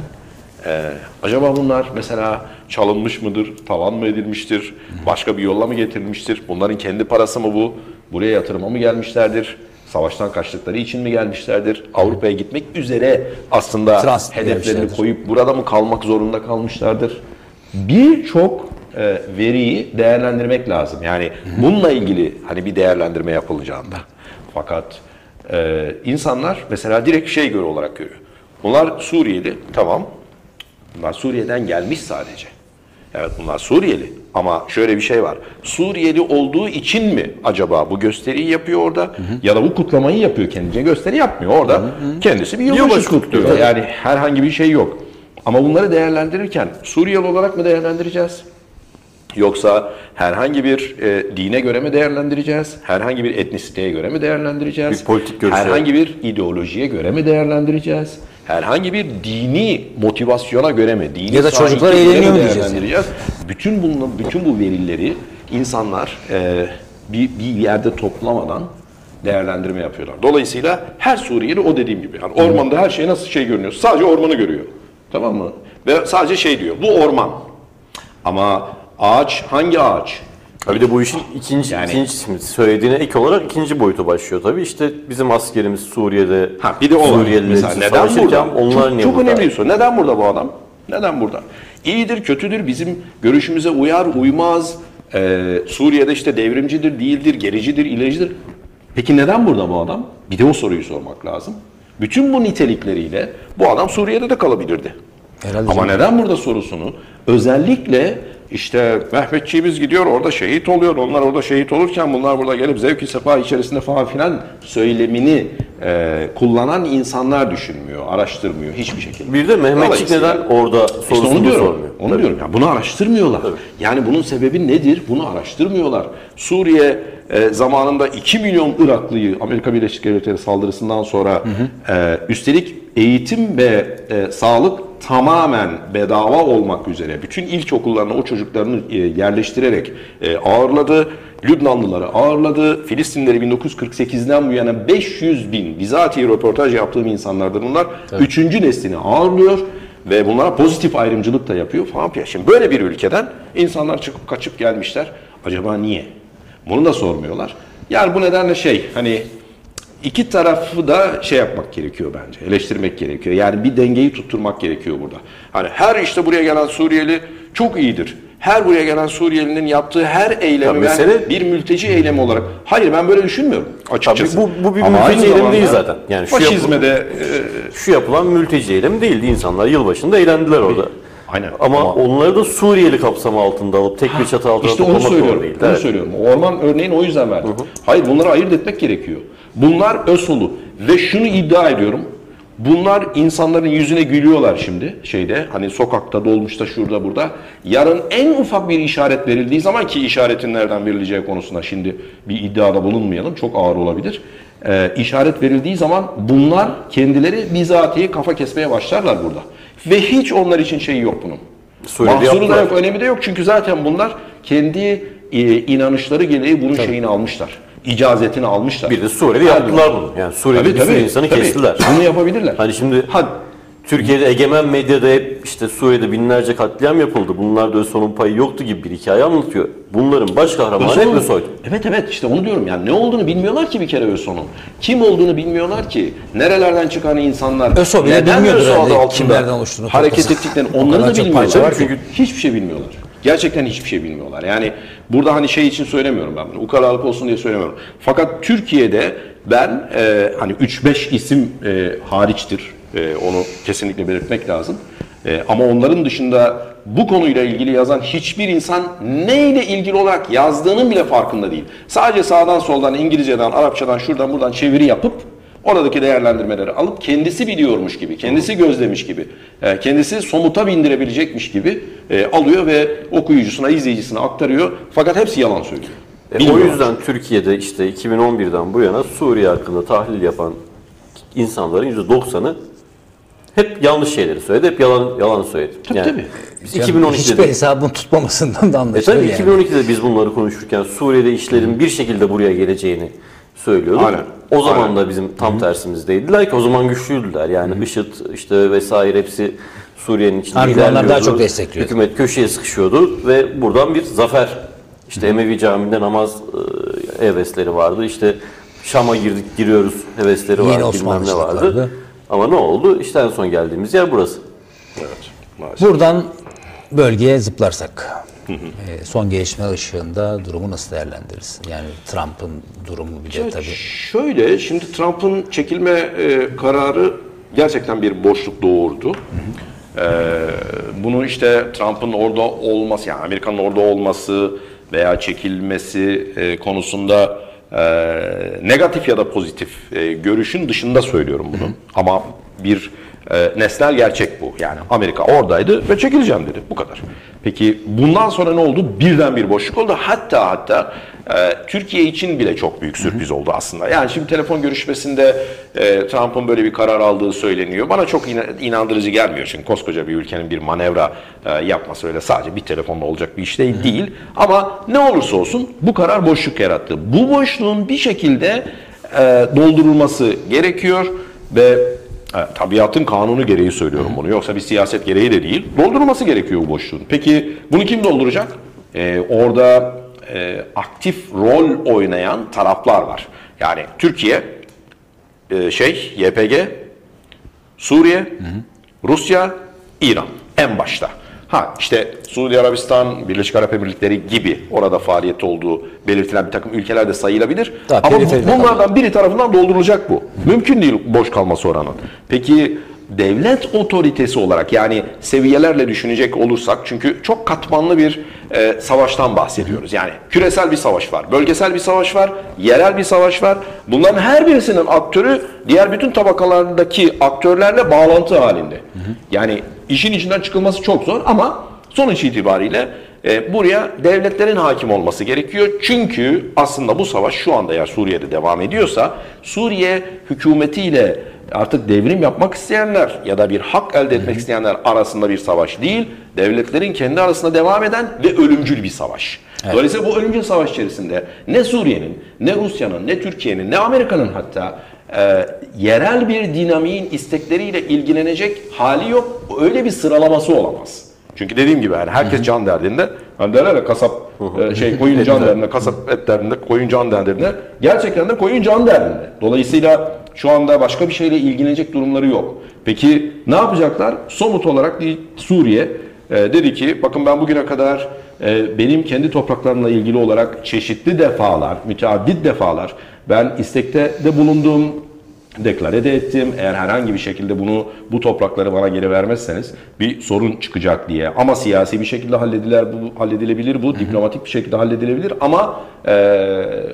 Ee, acaba bunlar mesela çalınmış mıdır, talan mı edilmiştir, başka bir yolla mı getirilmiştir? Bunların kendi parası mı bu? Buraya yatırıma mı gelmişlerdir? Savaştan kaçtıkları için mi gelmişlerdir? Avrupa'ya gitmek üzere aslında Transit hedeflerini koyup burada mı kalmak zorunda kalmışlardır? Birçok e, veriyi değerlendirmek lazım. Yani bununla ilgili hani bir değerlendirme yapılacağında. Fakat e, insanlar mesela direkt şey göre olarak görüyor. Bunlar Suriyeli, tamam. Bunlar Suriye'den gelmiş sadece. Evet bunlar Suriyeli. Ama şöyle bir şey var. Suriyeli olduğu için mi acaba bu gösteriyi yapıyor orada? Ya da bu kutlamayı yapıyor kendince gösteri yapmıyor. Orada kendisi bir yılbaşı, kutluyor. Yani herhangi bir şey yok. Ama bunları değerlendirirken Suriyeli olarak mı değerlendireceğiz? Yoksa herhangi bir e, dine göre mi değerlendireceğiz? Herhangi bir etnisiteye göre mi değerlendireceğiz? Bir politik görüşe. Herhangi bir ideolojiye göre mi değerlendireceğiz? Herhangi bir dini motivasyona göre mi? Dini Ya da çocuklar eğleniyor mu diyeceğiz yani? Bütün bunun, bütün bu verileri insanlar e, bir, bir yerde toplamadan değerlendirme yapıyorlar. Dolayısıyla her Suriyeli o dediğim gibi. Yani ormanda her şey nasıl şey görünüyor? Sadece ormanı görüyor. Tamam mı? Ve sadece şey diyor. Bu orman. Ama ağaç hangi ağaç? Ha bir de bu işin ikinci, Yani- ikinci şimdi söylediğine ek olarak ikinci boyutu başlıyor tabii. İşte bizim askerimiz Suriye'de Ha bir de o. Suriyeliler neden savaşırken burada? onlar çok, niye çok burada? önemli bir soru. Neden burada bu adam? Neden burada? İyidir, kötüdür, bizim görüşümüze uyar, uymaz. Ee, Suriye'de işte devrimcidir, değildir, gericidir, ilericidir. Peki neden burada bu adam? Bir de o soruyu sormak lazım. Bütün bu nitelikleriyle bu adam Suriye'de de kalabilirdi. Herhalde Ama canım. neden burada sorusunu özellikle işte Mehmetçiğimiz gidiyor orada şehit oluyor. Onlar orada şehit olurken bunlar burada gelip zevk-i sefa içerisinde falan filan söylemini e, kullanan insanlar düşünmüyor, araştırmıyor hiçbir şekilde. Bir de Mehmetçik neden orada işte sorusunu onu da diyorum. sormuyor. Onu Tabii. diyorum. Yani bunu araştırmıyorlar. Yani bunun sebebi nedir? Bunu araştırmıyorlar. Suriye e, zamanında 2 milyon Iraklıyı Amerika Birleşik Devletleri saldırısından sonra e, üstelik eğitim ve e, sağlık tamamen bedava olmak üzere bütün ilkokullarına o çocuklarını e, yerleştirerek e, ağırladı. Lübnanlıları ağırladı. Filistinleri 1948'den bu yana 500 bin bizatihi röportaj yaptığım insanlardır bunlar. Üçüncü neslini ağırlıyor ve bunlara pozitif ayrımcılık da yapıyor falan filan. Şimdi böyle bir ülkeden insanlar çıkıp kaçıp gelmişler. Acaba niye? Bunu da sormuyorlar. Yani bu nedenle şey hani iki tarafı da şey yapmak gerekiyor bence. Eleştirmek gerekiyor. Yani bir dengeyi tutturmak gerekiyor burada. Hani her işte buraya gelen Suriyeli çok iyidir. Her buraya gelen Suriyelinin yaptığı her eylemi Ya ben mesele- bir mülteci eylemi olarak. Hayır ben böyle düşünmüyorum açıkçası. Tabii bu- bu bir Ama mülteci eylemi değil zaten. Yani şu faşizme de e, Şu yapılan mülteci eylemi değildi. İnsanlar yılbaşında eğlendiler orada. Aynen. Ama, Ama- onları da Suriyeli kapsamı altında alıp tek bir çatı altında İşte onu toplamak söylüyorum. doğru değil. Onu Evet. söylüyorum. Orman örneğini o yüzden verdim. Hayır bunları ayırt etmek gerekiyor. Bunlar Özsolu ve şunu iddia ediyorum. Bunlar insanların yüzüne gülüyorlar şimdi şeyde hani sokakta dolmuşta şurada burada. Yarın en ufak bir işaret verildiği zaman ki işaretin nereden verileceği konusunda şimdi bir iddiada bulunmayalım çok ağır olabilir. Ee, işaret verildiği zaman bunlar kendileri bizatihi kafa kesmeye başlarlar burada. Ve hiç onlar için şeyi yok bunun. Mahsuru da yok, önemi de yok çünkü zaten bunlar kendi e, inanışları gereği bunun şeyini almışlar. İcazetini almışlar. Bir de Suriye'de yaptılar bunu. Yani Suriye'de bir sürü insanı tabii. kestiler. Bunu yapabilirler. Hani şimdi Ha, Türkiye'de egemen medyada hep işte Suriye'de binlerce katliam yapıldı. Bunlarda Özsoy'un payı yoktu gibi bir hikaye anlatıyor. Bunların baş kahramanı hep Özsoy'un- Özsoy. Evet evet işte onu diyorum yani ne olduğunu bilmiyorlar ki bir kere Özsoy'un. Kim olduğunu bilmiyorlar ki. Nerelerden çıkan insanlar. Özsoy bile neden bilmiyordur herhalde kimlerden oluştuğunu, Hareket ettiklerini onları da bilmiyorlar. Çünkü hiçbir şey bilmiyorlar. Gerçekten hiçbir şey bilmiyorlar. Yani burada hani şey için söylemiyorum ben bunu. Ukalalık olsun diye söylemiyorum. Fakat Türkiye'de ben e, hani 3-5 isim e, hariçtir. E, onu kesinlikle belirtmek lazım. E, ama onların dışında bu konuyla ilgili yazan hiçbir insan neyle ilgili olarak yazdığının bile farkında değil. Sadece sağdan soldan İngilizceden, Arapçadan, şuradan buradan çeviri yapıp oradaki değerlendirmeleri alıp kendisi biliyormuş gibi, kendisi gözlemiş gibi, e, kendisi somuta bindirebilecekmiş gibi e, alıyor ve okuyucusuna, izleyicisine aktarıyor. Fakat hepsi yalan söylüyor. E, o yüzden Türkiye'de işte 2011'den bu yana Suriye hakkında tahlil yapan insanların %90'ı hep yanlış şeyleri söyledi, hep yalan yalan söyledi. Tabii, tabii. Biz Yani 2012'de hiçbir de- hesabın tutmamasından da E anlaşılıyor tabii yani. 2012'de biz bunları konuşurken Suriye'de işlerin bir şekilde buraya geleceğini söylüyorduk. Aynen. O zaman Aynen. da bizim tam tersimizdeydiler ki o zaman güçlüydüler. Yani IŞİD işte vesaire hepsi Suriye'nin içinde Argümanlar daha çok destekliyordu. Hükümet köşeye sıkışıyordu ve buradan bir zafer. İşte Emevi Camii'nde namaz e, hevesleri vardı. İşte Şam'a girdik giriyoruz hevesleri Yeni vardı. Osmanlı Bilmem ne vardı. Ama ne oldu? İşte en son geldiğimiz yer burası. Evet, maalesef. Buradan bölgeye zıplarsak. e, son gelişme ışığında durumu nasıl değerlendiririz? Yani Trump'ın durumu bir de tabii. Şöyle, şimdi Trump'ın çekilme e, kararı gerçekten bir boşluk doğurdu. Ee, bunu işte Trump'ın orada olması, yani Amerika'nın orada olması veya çekilmesi e, konusunda negatif ya da pozitif e, görüşün dışında söylüyorum bunu. Ama bir e, nesnel gerçek bu. Yani Amerika oradaydı ve çekileceğim dedi. Bu kadar. Peki bundan sonra ne oldu? Birden bir boşluk oldu. Hatta hatta e, Türkiye için bile çok büyük sürpriz oldu aslında. Yani şimdi telefon görüşmesinde e, Trump'ın böyle bir karar aldığı söyleniyor. Bana çok ina- inandırıcı gelmiyor. Çünkü koskoca bir ülkenin bir manevra e, yapması öyle sadece bir telefonla olacak bir iş değil, değil. Ama ne olursa olsun bu karar boşluk yarattı. Bu boşluğun bir şekilde e, doldurulması gerekiyor ve tabiatın kanunu gereği söylüyorum bunu. Yoksa bir siyaset gereği de değil. Doldurulması gerekiyor bu boşluğun. Peki bunu kim dolduracak? E, orada e, aktif rol oynayan taraflar var. Yani Türkiye, e, şey, YPG, Suriye, Rusya, İran en başta. Ha işte Suudi Arabistan, Birleşik Arap Emirlikleri gibi orada faaliyet olduğu belirtilen bir takım ülkeler de sayılabilir. Tabii, Ama bu- bunlardan biri tarafından doldurulacak bu. Mümkün değil boş kalması oranın. Peki devlet otoritesi olarak yani seviyelerle düşünecek olursak çünkü çok katmanlı bir e, savaştan bahsediyoruz. Yani küresel bir savaş var, bölgesel bir savaş var, yerel bir savaş var. Bunların her birisinin aktörü diğer bütün tabakalardaki aktörlerle bağlantı halinde. Yani işin içinden çıkılması çok zor ama sonuç itibariyle e, buraya devletlerin hakim olması gerekiyor. Çünkü aslında bu savaş şu anda eğer Suriye'de devam ediyorsa Suriye hükümetiyle artık devrim yapmak isteyenler ya da bir hak elde etmek isteyenler arasında bir savaş değil, devletlerin kendi arasında devam eden ve ölümcül bir savaş. Dolayısıyla bu ölümcül savaş içerisinde ne Suriye'nin, ne Rusya'nın, ne Türkiye'nin, ne Amerika'nın hatta e, yerel bir dinamiğin istekleriyle ilgilenecek hali yok. Öyle bir sıralaması olamaz. Çünkü dediğim gibi yani herkes can derdinde. Hani derler ya kasap e, şey koyun can derdinde, kasap et derdinde, koyun can derdinde. Gerçekten de koyun can derdinde. Dolayısıyla şu anda başka bir şeyle ilgilenecek durumları yok. Peki ne yapacaklar? Somut olarak Suriye e, dedi ki bakın ben bugüne kadar e, benim kendi topraklarımla ilgili olarak çeşitli defalar, müteaddit defalar ben istekte de bulundum, deklare de ettim. Eğer herhangi bir şekilde bunu bu toprakları bana geri vermezseniz bir sorun çıkacak diye. Ama siyasi bir şekilde hallediler bu halledilebilir bu, diplomatik bir şekilde halledilebilir ama e,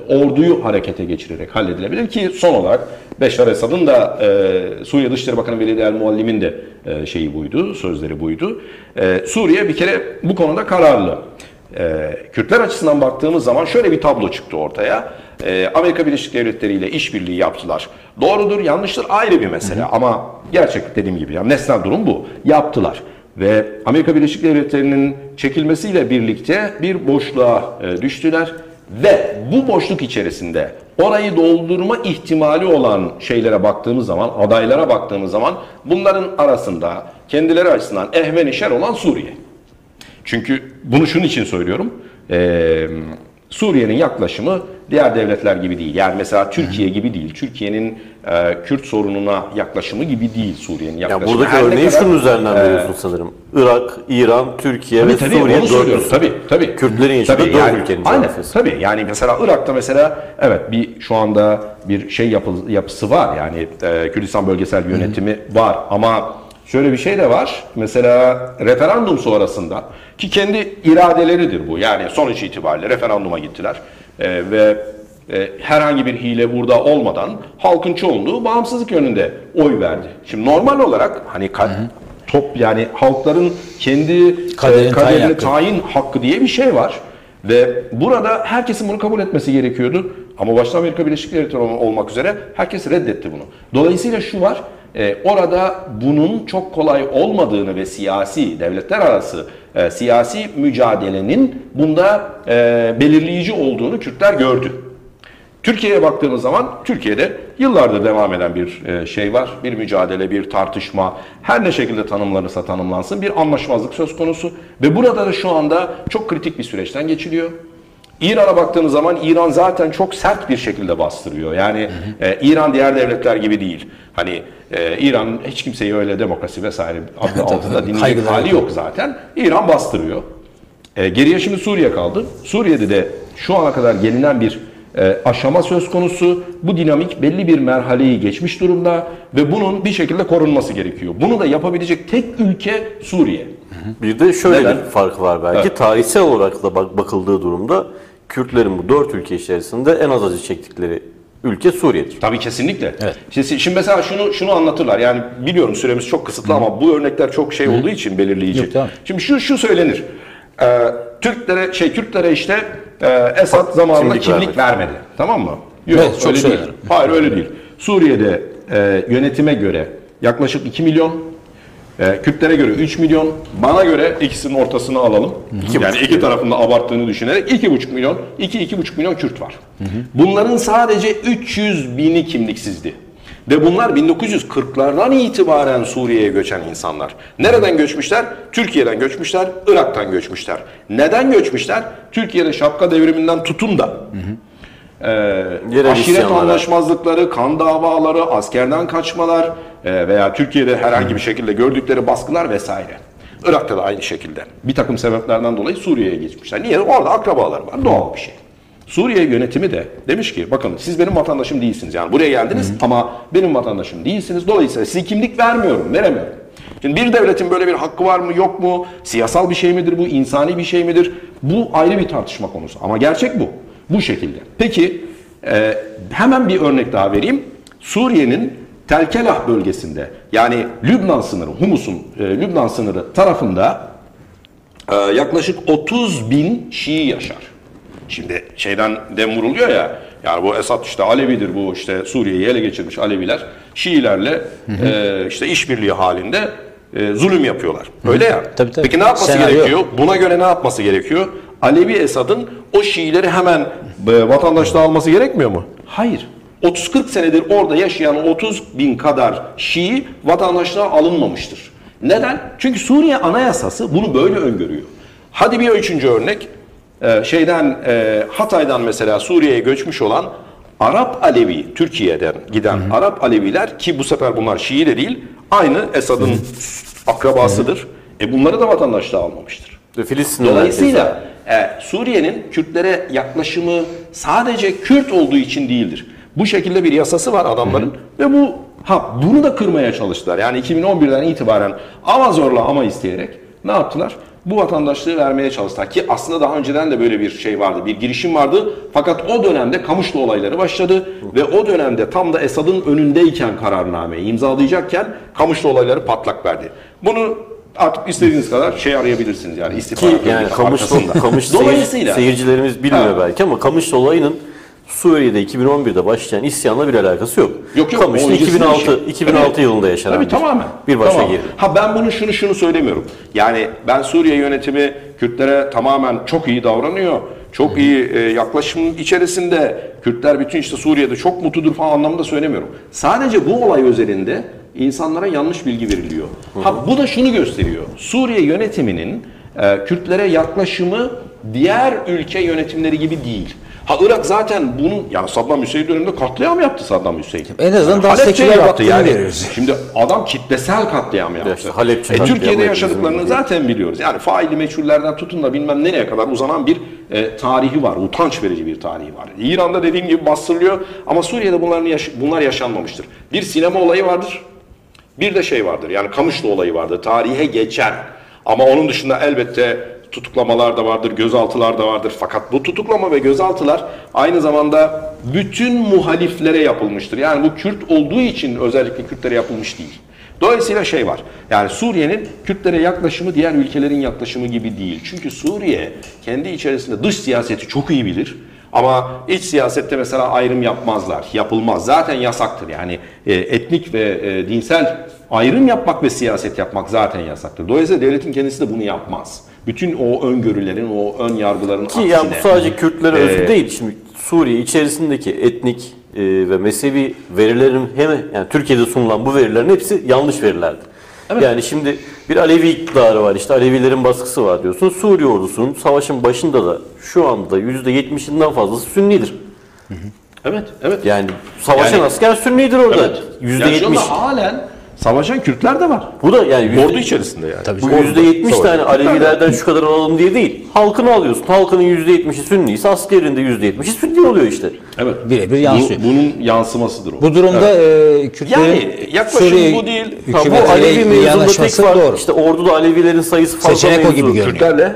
orduyu harekete geçirerek halledilebilir ki son olarak Beşar Esad'ın da e, Suriye Dışişleri Bakanı Velid El Muallim'in de e, şeyi buydu, sözleri buydu. E, Suriye bir kere bu konuda kararlı. Ee, Kürtler açısından baktığımız zaman şöyle bir tablo çıktı ortaya. Ee, Amerika Birleşik Devletleri ile işbirliği yaptılar. Doğrudur, yanlıştır ayrı bir mesele ama gerçek dediğim gibi yani nesnel durum bu. Yaptılar. Ve Amerika Birleşik Devletleri'nin çekilmesiyle birlikte bir boşluğa e, düştüler ve bu boşluk içerisinde orayı doldurma ihtimali olan şeylere baktığımız zaman, adaylara baktığımız zaman bunların arasında kendileri açısından ehvenişer olan Suriye. Çünkü bunu şunun için söylüyorum. Ee, Suriye'nin yaklaşımı diğer devletler gibi değil. Yani mesela Türkiye gibi değil. Türkiye'nin e, Kürt sorununa yaklaşımı gibi değil Suriye'nin Ya yaklaşımı. buradaki Her ne örneği kadar- şunun üzerinden e, veriyorsun sanırım. Irak, İran, Türkiye Tabii ve tabii Suriye onu dördüncüsü. Tabii tabii. Kürtlerin yaşadığı Tabii, dört yani, ülkenin Aynen coğrafyası. tabii. Yani mesela Irak'ta mesela evet bir şu anda bir şey yapı, yapısı var. Yani e, Kürdistan bölgesel yönetimi var ama şöyle bir şey de var. Mesela referandum sonrasında ki kendi iradeleridir bu. Yani sonuç itibariyle referanduma gittiler. E, ve e, herhangi bir hile burada olmadan halkın çoğunluğu bağımsızlık yönünde oy verdi. Şimdi normal olarak hani ka- top yani halkların kendi Kaderin e, tayin kaderini hakkı. tayin hakkı diye bir şey var. Ve burada herkesin bunu kabul etmesi gerekiyordu. Ama başta Amerika Birleşik Devletleri ol- olmak üzere herkes reddetti bunu. Dolayısıyla şu var, e, orada bunun çok kolay olmadığını ve siyasi, devletler arası e, siyasi mücadelenin bunda e, belirleyici olduğunu Kürtler gördü. Türkiye'ye baktığımız zaman Türkiye'de yıllardır devam eden bir e, şey var. Bir mücadele, bir tartışma. Her ne şekilde tanımlanırsa tanımlansın bir anlaşmazlık söz konusu. Ve burada da şu anda çok kritik bir süreçten geçiliyor. İran'a baktığımız zaman İran zaten çok sert bir şekilde bastırıyor. Yani e, İran diğer devletler gibi değil. Hani e, İran hiç kimseyi öyle demokrasi vesaire adı altında dinleyecek hali yok zaten. İran bastırıyor. E, geriye şimdi Suriye kaldı. Suriye'de de şu ana kadar gelinen bir e, aşama söz konusu. Bu dinamik belli bir merhaleyi geçmiş durumda ve bunun bir şekilde korunması gerekiyor. Bunu da yapabilecek tek ülke Suriye. Bir de şöyle Neden? bir farkı var belki. Evet. Tarihsel olarak da bak bakıldığı durumda Kürtlerin bu dört ülke içerisinde en az acı çektikleri ülke Suriye'dir. Tabii kesinlikle. Evet. Şimdi, şimdi mesela şunu şunu anlatırlar. Yani biliyorum süremiz çok kısıtlı ama bu örnekler çok şey olduğu için belirleyici. Yok, tamam. Şimdi şu şu söylenir. Ee, Türklere şey Kürtlere işte e, Esad zamanında Kimlik kimlik, vermedi. vermedi. Tamam mı? Yok Evet, çok öyle değil. Hayır öyle değil. Suriye'de e, yönetime göre yaklaşık 2 milyon e, Kürtlere göre 3 milyon, bana göre ikisinin ortasını alalım. yani iki tarafında abarttığını düşünerek 2,5 milyon, 2-2,5 milyon Kürt var. Bunların sadece 300 bini kimliksizdi. Ve bunlar 1940'lardan itibaren Suriye'ye göçen insanlar. Nereden göçmüşler? Türkiye'den göçmüşler, Irak'tan göçmüşler. Neden göçmüşler? Türkiye'de şapka devriminden tutun da e, Yerel aşiret isyanlara. anlaşmazlıkları, kan davaları, askerden kaçmalar e, veya Türkiye'de herhangi bir şekilde gördükleri baskılar vesaire. Irak'ta da aynı şekilde. Bir takım sebeplerden dolayı Suriye'ye geçmişler. Niye? Orada akrabaları var. Doğal bir şey. Suriye yönetimi de demiş ki bakın siz benim vatandaşım değilsiniz. Yani buraya geldiniz ama benim vatandaşım değilsiniz. Dolayısıyla size kimlik vermiyorum, veremiyorum. Şimdi bir devletin böyle bir hakkı var mı yok mu? Siyasal bir şey midir bu? insani bir şey midir? Bu ayrı bir tartışma konusu. Ama gerçek bu. Bu şekilde. Peki e, hemen bir örnek daha vereyim. Suriye'nin Telkelah bölgesinde yani Lübnan sınırı, Humus'un e, Lübnan sınırı tarafında ee, yaklaşık 30 bin Şii yaşar. Şimdi şeyden dem vuruluyor ya, yani bu Esad işte Alevidir bu işte Suriye'yi ele geçirmiş Aleviler, Şiilerle e, işte işbirliği halinde e, zulüm yapıyorlar. Öyle ya. Tabii, tabii. Peki ne yapması Senaryo. gerekiyor? Buna göre ne yapması gerekiyor? Alevi Esad'ın o Şiileri hemen e, vatandaşlığa alması gerekmiyor mu? Hayır. 30-40 senedir orada yaşayan 30 bin kadar Şii vatandaşlığa alınmamıştır. Neden? Çünkü Suriye Anayasası bunu böyle öngörüyor. Hadi bir üçüncü örnek. Ee, şeyden e, Hatay'dan mesela Suriye'ye göçmüş olan Arap Alevi, Türkiye'den giden Arap Aleviler ki bu sefer bunlar Şii de değil, aynı Esad'ın akrabasıdır. E bunları da vatandaşlığa almamıştır. Dolayısıyla e, Suriye'nin Kürtlere yaklaşımı sadece Kürt olduğu için değildir. Bu şekilde bir yasası var adamların ve bu ha bunu da kırmaya çalıştılar. Yani 2011'den itibaren ama zorla ama isteyerek ne yaptılar? Bu vatandaşlığı vermeye çalıştılar ki aslında daha önceden de böyle bir şey vardı, bir girişim vardı. Fakat o dönemde Kamışlı olayları başladı ve o dönemde tam da Esad'ın önündeyken kararnameyi imzalayacakken Kamışlı olayları patlak verdi. Bunu artık istediğiniz kadar şey arayabilirsiniz yani Ki istihbarat yani örgütü Kamış. Kamış Dolayısıyla seyircilerimiz bilmiyor Ha. belki ama Kamış olayının Suriye'de 2011'de başlayan isyanla bir alakası yok. Yok yok. Kamış'ta o öncesinde 2006 şey. 2006 Tabii. yılında yaşanan Tabii bir, tamamen. bir başka Tamam. geri. Ha ben bunu şunu şunu söylemiyorum. Yani ben Suriye yönetimi Kürtlere tamamen çok iyi davranıyor. Çok iyi e, yaklaşım içerisinde Kürtler bütün işte Suriye'de çok mutludur falan anlamında söylemiyorum. Sadece bu olay özelinde insanlara yanlış bilgi veriliyor. Ha bu da şunu gösteriyor. Suriye yönetiminin e, Kürtlere yaklaşımı diğer ülke yönetimleri gibi değil. Ha Irak zaten bunun yani Saddam Hüseyin döneminde katliam yaptı Saddam Hüseyin. En azından daha Halepçe'yi seküler yaptı baktığını görüyoruz. Şimdi adam kitlesel katliam yaptı. işte Halepçe e, Türkiye'de yaşadıklarını zaten biliyoruz. Yani faili meçhullerden tutun da bilmem nereye kadar uzanan bir e, tarihi var. Utanç verici bir tarihi var. İran'da dediğim gibi bastırılıyor ama Suriye'de bunların yaş- bunlar yaşanmamıştır. Bir sinema olayı vardır. Bir de şey vardır. Yani Kamışlı olayı vardır. Tarihe geçer. Ama onun dışında elbette tutuklamalar da vardır, gözaltılar da vardır. Fakat bu tutuklama ve gözaltılar aynı zamanda bütün muhaliflere yapılmıştır. Yani bu Kürt olduğu için özellikle Kürtlere yapılmış değil. Dolayısıyla şey var. Yani Suriye'nin Kürtlere yaklaşımı diğer ülkelerin yaklaşımı gibi değil. Çünkü Suriye kendi içerisinde dış siyaseti çok iyi bilir. Ama iç siyasette mesela ayrım yapmazlar. Yapılmaz. Zaten yasaktır. Yani e, etnik ve e, dinsel ayrım yapmak ve siyaset yapmak zaten yasaktır. Dolayısıyla devletin kendisi de bunu yapmaz. Bütün o öngörülerin, o ön yargıların Ki yani bu sadece Kürtlere Ee, özgü değil. Şimdi Suriye içerisindeki etnik e, ve mezhebi verilerin hem yani Türkiye'de sunulan bu verilerin hepsi yanlış verilerdi. Yani şimdi bir Alevi iktidarı var işte Alevilerin baskısı var diyorsun. Suriye ordusunun savaşın başında da şu anda %70'inden fazlası Sünnidir. Evet, evet. Yani savaşan Yani- asker Sünnidir orada. Evet. Yani şu %70. anda halen Savaşan Kürtler de var. Bu da yani yüzde- Ordu içerisinde yani. Tabii Bu yüzde yetmiş tane Alevilerden şu kadar alalım diye değil. Halkını alıyorsun. Halkının yüzde yetmişi Sünni ise askerinde yüzde yetmişi Sünni oluyor işte. Evet. Birebir yansıyor. Bu- bunun yansımasıdır o. Bu durumda e, Kürtlerin Yani yaklaşım Suriye bu değil. Ha, bu Alevi mevzunda tek fark doğru. işte orduda Alevilerin sayısı fazla Seçenek o mevzu. gibi görünüyor. Kürtlerle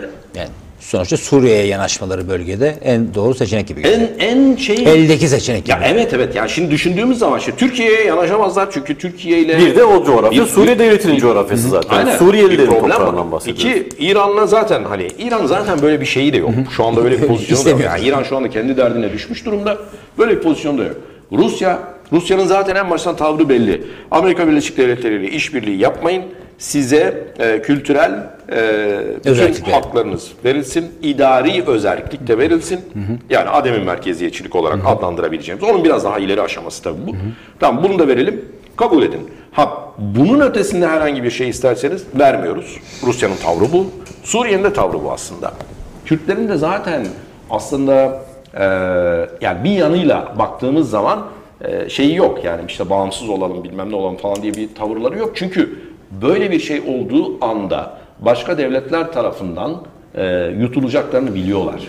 sonuçta Suriye'ye yanaşmaları bölgede en doğru seçenek gibi en en şey Eldeki seçenek gibi. Ya evet evet yani şimdi düşündüğümüz zaman işte Türkiye'ye yanaşamazlar çünkü Türkiye ile Bir de o coğrafya Bir- Suriye devletinin coğrafyası zaten. Aynen. Suriyelilerin toprağından bahsediyoruz. İki, İran'la zaten hani İran zaten böyle bir şeyi de yok. Şu anda böyle bir pozisyonu da yok. Yani İran şu anda kendi derdine düşmüş durumda. Böyle bir pozisyon da yok. Rusya, Rusya'nın zaten en baştan tavrı belli. Amerika Birleşik Devletleri ile işbirliği yapmayın. Size e, kültürel e, bütün Özellikle. haklarınız verilsin. idari özellik de verilsin. Yani ademin merkeziyetçilik olarak adlandırabileceğimiz. Onun biraz daha ileri aşaması tabii bu. Tamam bunu da verelim. Kabul edin. Ha bunun ötesinde herhangi bir şey isterseniz vermiyoruz. Rusya'nın tavrı bu. Suriye'nin de tavrı bu aslında. Kürtlerin de zaten aslında e, yani bir yanıyla baktığımız zaman e, şeyi yok yani işte bağımsız olalım bilmem ne olalım falan diye bir tavırları yok. Çünkü böyle bir şey olduğu anda başka devletler tarafından e, yutulacaklarını biliyorlar.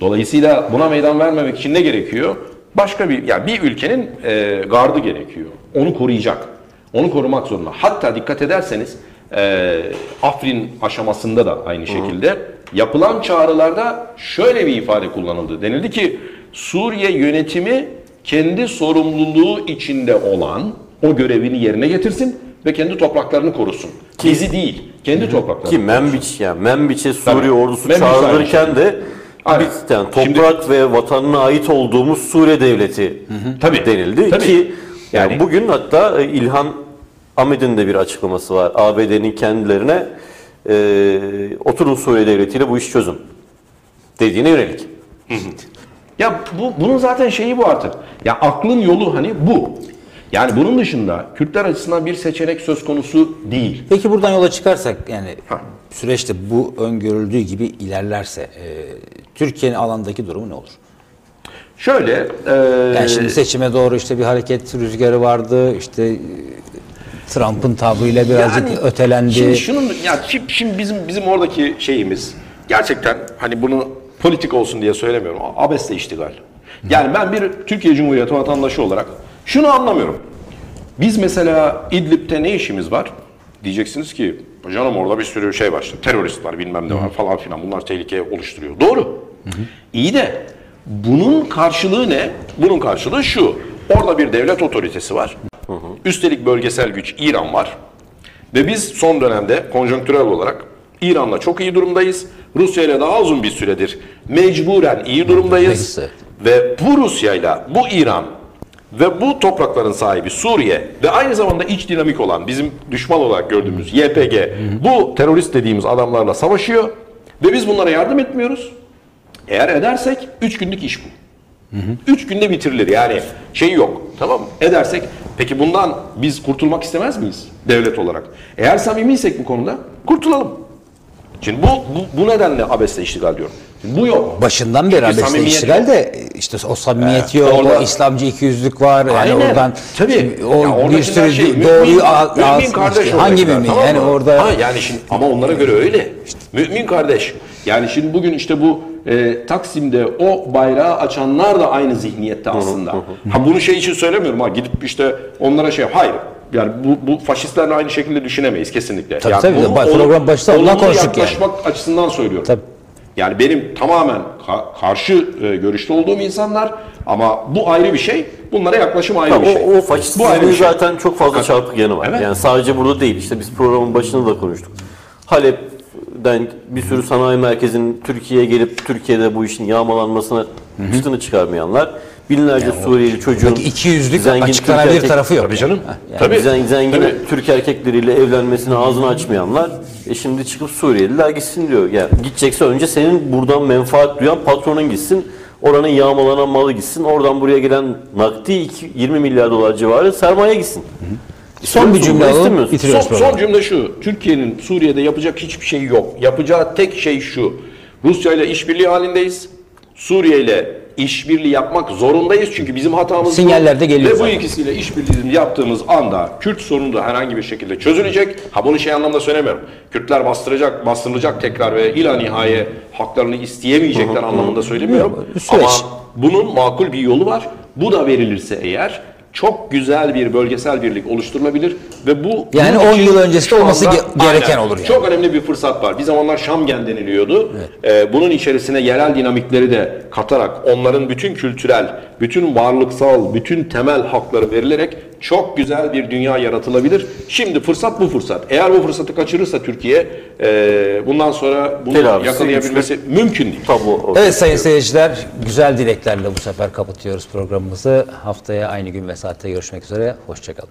Dolayısıyla buna meydan vermemek için ne gerekiyor? Başka bir yani bir ülkenin e, gardı gerekiyor. Onu koruyacak. Onu korumak zorunda. Hatta dikkat ederseniz e, Afrin aşamasında da aynı şekilde yapılan çağrılarda şöyle bir ifade kullanıldı. Denildi ki Suriye yönetimi kendi sorumluluğu içinde olan o görevini yerine getirsin ve kendi topraklarını korusun. Bizi değil, kendi topraklarını. Ki Menbiç yani Menbiç'e Suriye Tabii. ordusu Menbiç aynı çağrılırken de Aynen. yani toprak ve vatanına ait olduğumuz Suriye devleti Tabii. denildi Tabii. ki yani Yani- bugün hatta e, İlhan Ahmet'in de bir açıklaması var. ABD'nin kendilerine e, oturun Suriye devletiyle bu işi çözün dediğine yönelik. Ya bu bunun zaten şeyi bu artık. Ya aklın yolu hani bu. Yani bunun dışında Kürtler açısından bir seçenek söz konusu değil. Peki buradan yola çıkarsak yani Ha. süreçte bu öngörüldüğü gibi ilerlerse e, Türkiye'nin alandaki durumu ne olur? Şöyle, e, Yani şimdi seçime doğru işte bir hareket rüzgarı vardı. işte e, Trump'ın tavrıyla birazcık Yani ötelendi. Şimdi şunun ya şimdi, şimdi bizim bizim oradaki şeyimiz gerçekten hani bunu politik olsun diye söylemiyorum. Abesle iştigal. Yani ben bir Türkiye Cumhuriyeti vatandaşı olarak şunu anlamıyorum. Biz mesela İdlib'te ne işimiz var? Diyeceksiniz ki canım orada bir sürü şey var. işte, Terörist var bilmem ne var falan filan. Bunlar tehlike oluşturuyor. Doğru. İyi de bunun karşılığı ne? Bunun karşılığı şu. Orada bir devlet otoritesi var. Üstelik bölgesel güç İran var. Ve biz son dönemde konjonktürel olarak İran'la çok iyi durumdayız. Rusya ile daha uzun bir süredir mecburen iyi durumdayız. Evet. Ve bu Rusya'yla bu İran ve bu toprakların sahibi Suriye ve aynı zamanda iç dinamik olan bizim düşman olarak gördüğümüz YPG bu terörist dediğimiz adamlarla savaşıyor ve biz bunlara yardım etmiyoruz. Eğer edersek 3 günlük iş bu. 3 günde bitirilir yani şey yok tamam mı? Edersek peki bundan biz kurtulmak istemez miyiz devlet olarak? Eğer samimiysek bu konuda kurtulalım. Şimdi bu, bu, bu nedenle abesle iştigal diyorum. Bu yok. Başından beri Çünkü abesle samimiyet iştigal yok. de işte o samimiyet Ee, yok, orada- o İslamcı ikiyüzlük var. Yani Aynen. oradan Tabii. o Ya bir sürü şey, mümin- doğruyu mümin kardeş işte. Hangi mümin? tamam yani mı? orada Ha, yani şimdi ama onlara göre öyle. Mümin kardeş. Yani şimdi bugün işte bu e, Taksim'de o bayrağı açanlar da aynı zihniyette aslında. Ha bunu şey için söylemiyorum ha gidip işte onlara şey hayır. Yani bu, bu faşistlerle aynı şekilde düşünemeyiz kesinlikle. Tabii, yani tabii. bunu program başında ondan konuştuk yani. yaklaşmak açısından söylüyorum. Tabii. Yani benim tamamen ka- karşı e, görüşte olduğum insanlar ama bu ayrı bir şey. Bunlara yaklaşım ayrı Ya bir şey. o, faşist Bu ayrı bir şey. zaten çok fazla çarpık yanı var. Evet. Yani sadece burada değil. İşte biz programın başında da konuştuk. Halep'den bir sürü sanayi merkezinin Türkiye'ye gelip Türkiye'de bu işin yağmalanmasına çıtını çıkarmayanlar. Binlerce Suriyeli çocuğun iki yüzlük zengin bir erkek- tarafı yok. Tabii canım. Yani Tabii. Zen- zengin Tabii. Türk erkekleriyle evlenmesine ağzını açmayanlar e şimdi çıkıp Suriyeliler gitsin diyor. Yani gidecekse önce senin buradan menfaat duyan patronun gitsin. Oranın yağmalanan malı gitsin. Oradan buraya gelen nakdi iki- 20 milyar dolar civarı sermaye gitsin. son bir cümle alalım Son, son cümle şu. Türkiye'nin Suriye'de yapacak hiçbir şey yok. Yapacağı tek şey şu. Rusya ile işbirliği halindeyiz. Suriye ile işbirliği yapmak zorundayız çünkü bizim hatamız Sinyaller de geliyor Ve bu zaten. ikisiyle işbirliği yaptığımız anda Kürt sorunu da herhangi bir şekilde çözülecek. Ha bunu şey anlamda söylemiyorum. Kürtler bastıracak, bastırılacak tekrar ve ila nihaye haklarını isteyemeyecekler anlamında söylemiyorum. Süreç. Ama bunun makul bir yolu var. Bu da verilirse eğer çok güzel bir bölgesel birlik oluşturulabilir ve bu Yani bunun 10 için yıl öncesinde şu olması anda- gereken olur yani. Çok önemli bir fırsat var. Bir zamanlar Şamgen deniliyordu. Ee, bunun içerisine yerel dinamikleri de katarak onların bütün kültürel, bütün varlıksal, bütün temel hakları verilerek çok güzel bir dünya yaratılabilir. Şimdi fırsat bu fırsat. Eğer bu fırsatı kaçırırsa Türkiye e, bundan sonra bunu Telafisi yakalayabilmesi mümkün değil. Tablo Evet sayın seyirciler, güzel dileklerle bu sefer kapatıyoruz programımızı. Haftaya aynı gün ve saatte görüşmek üzere. Hoşçakalın.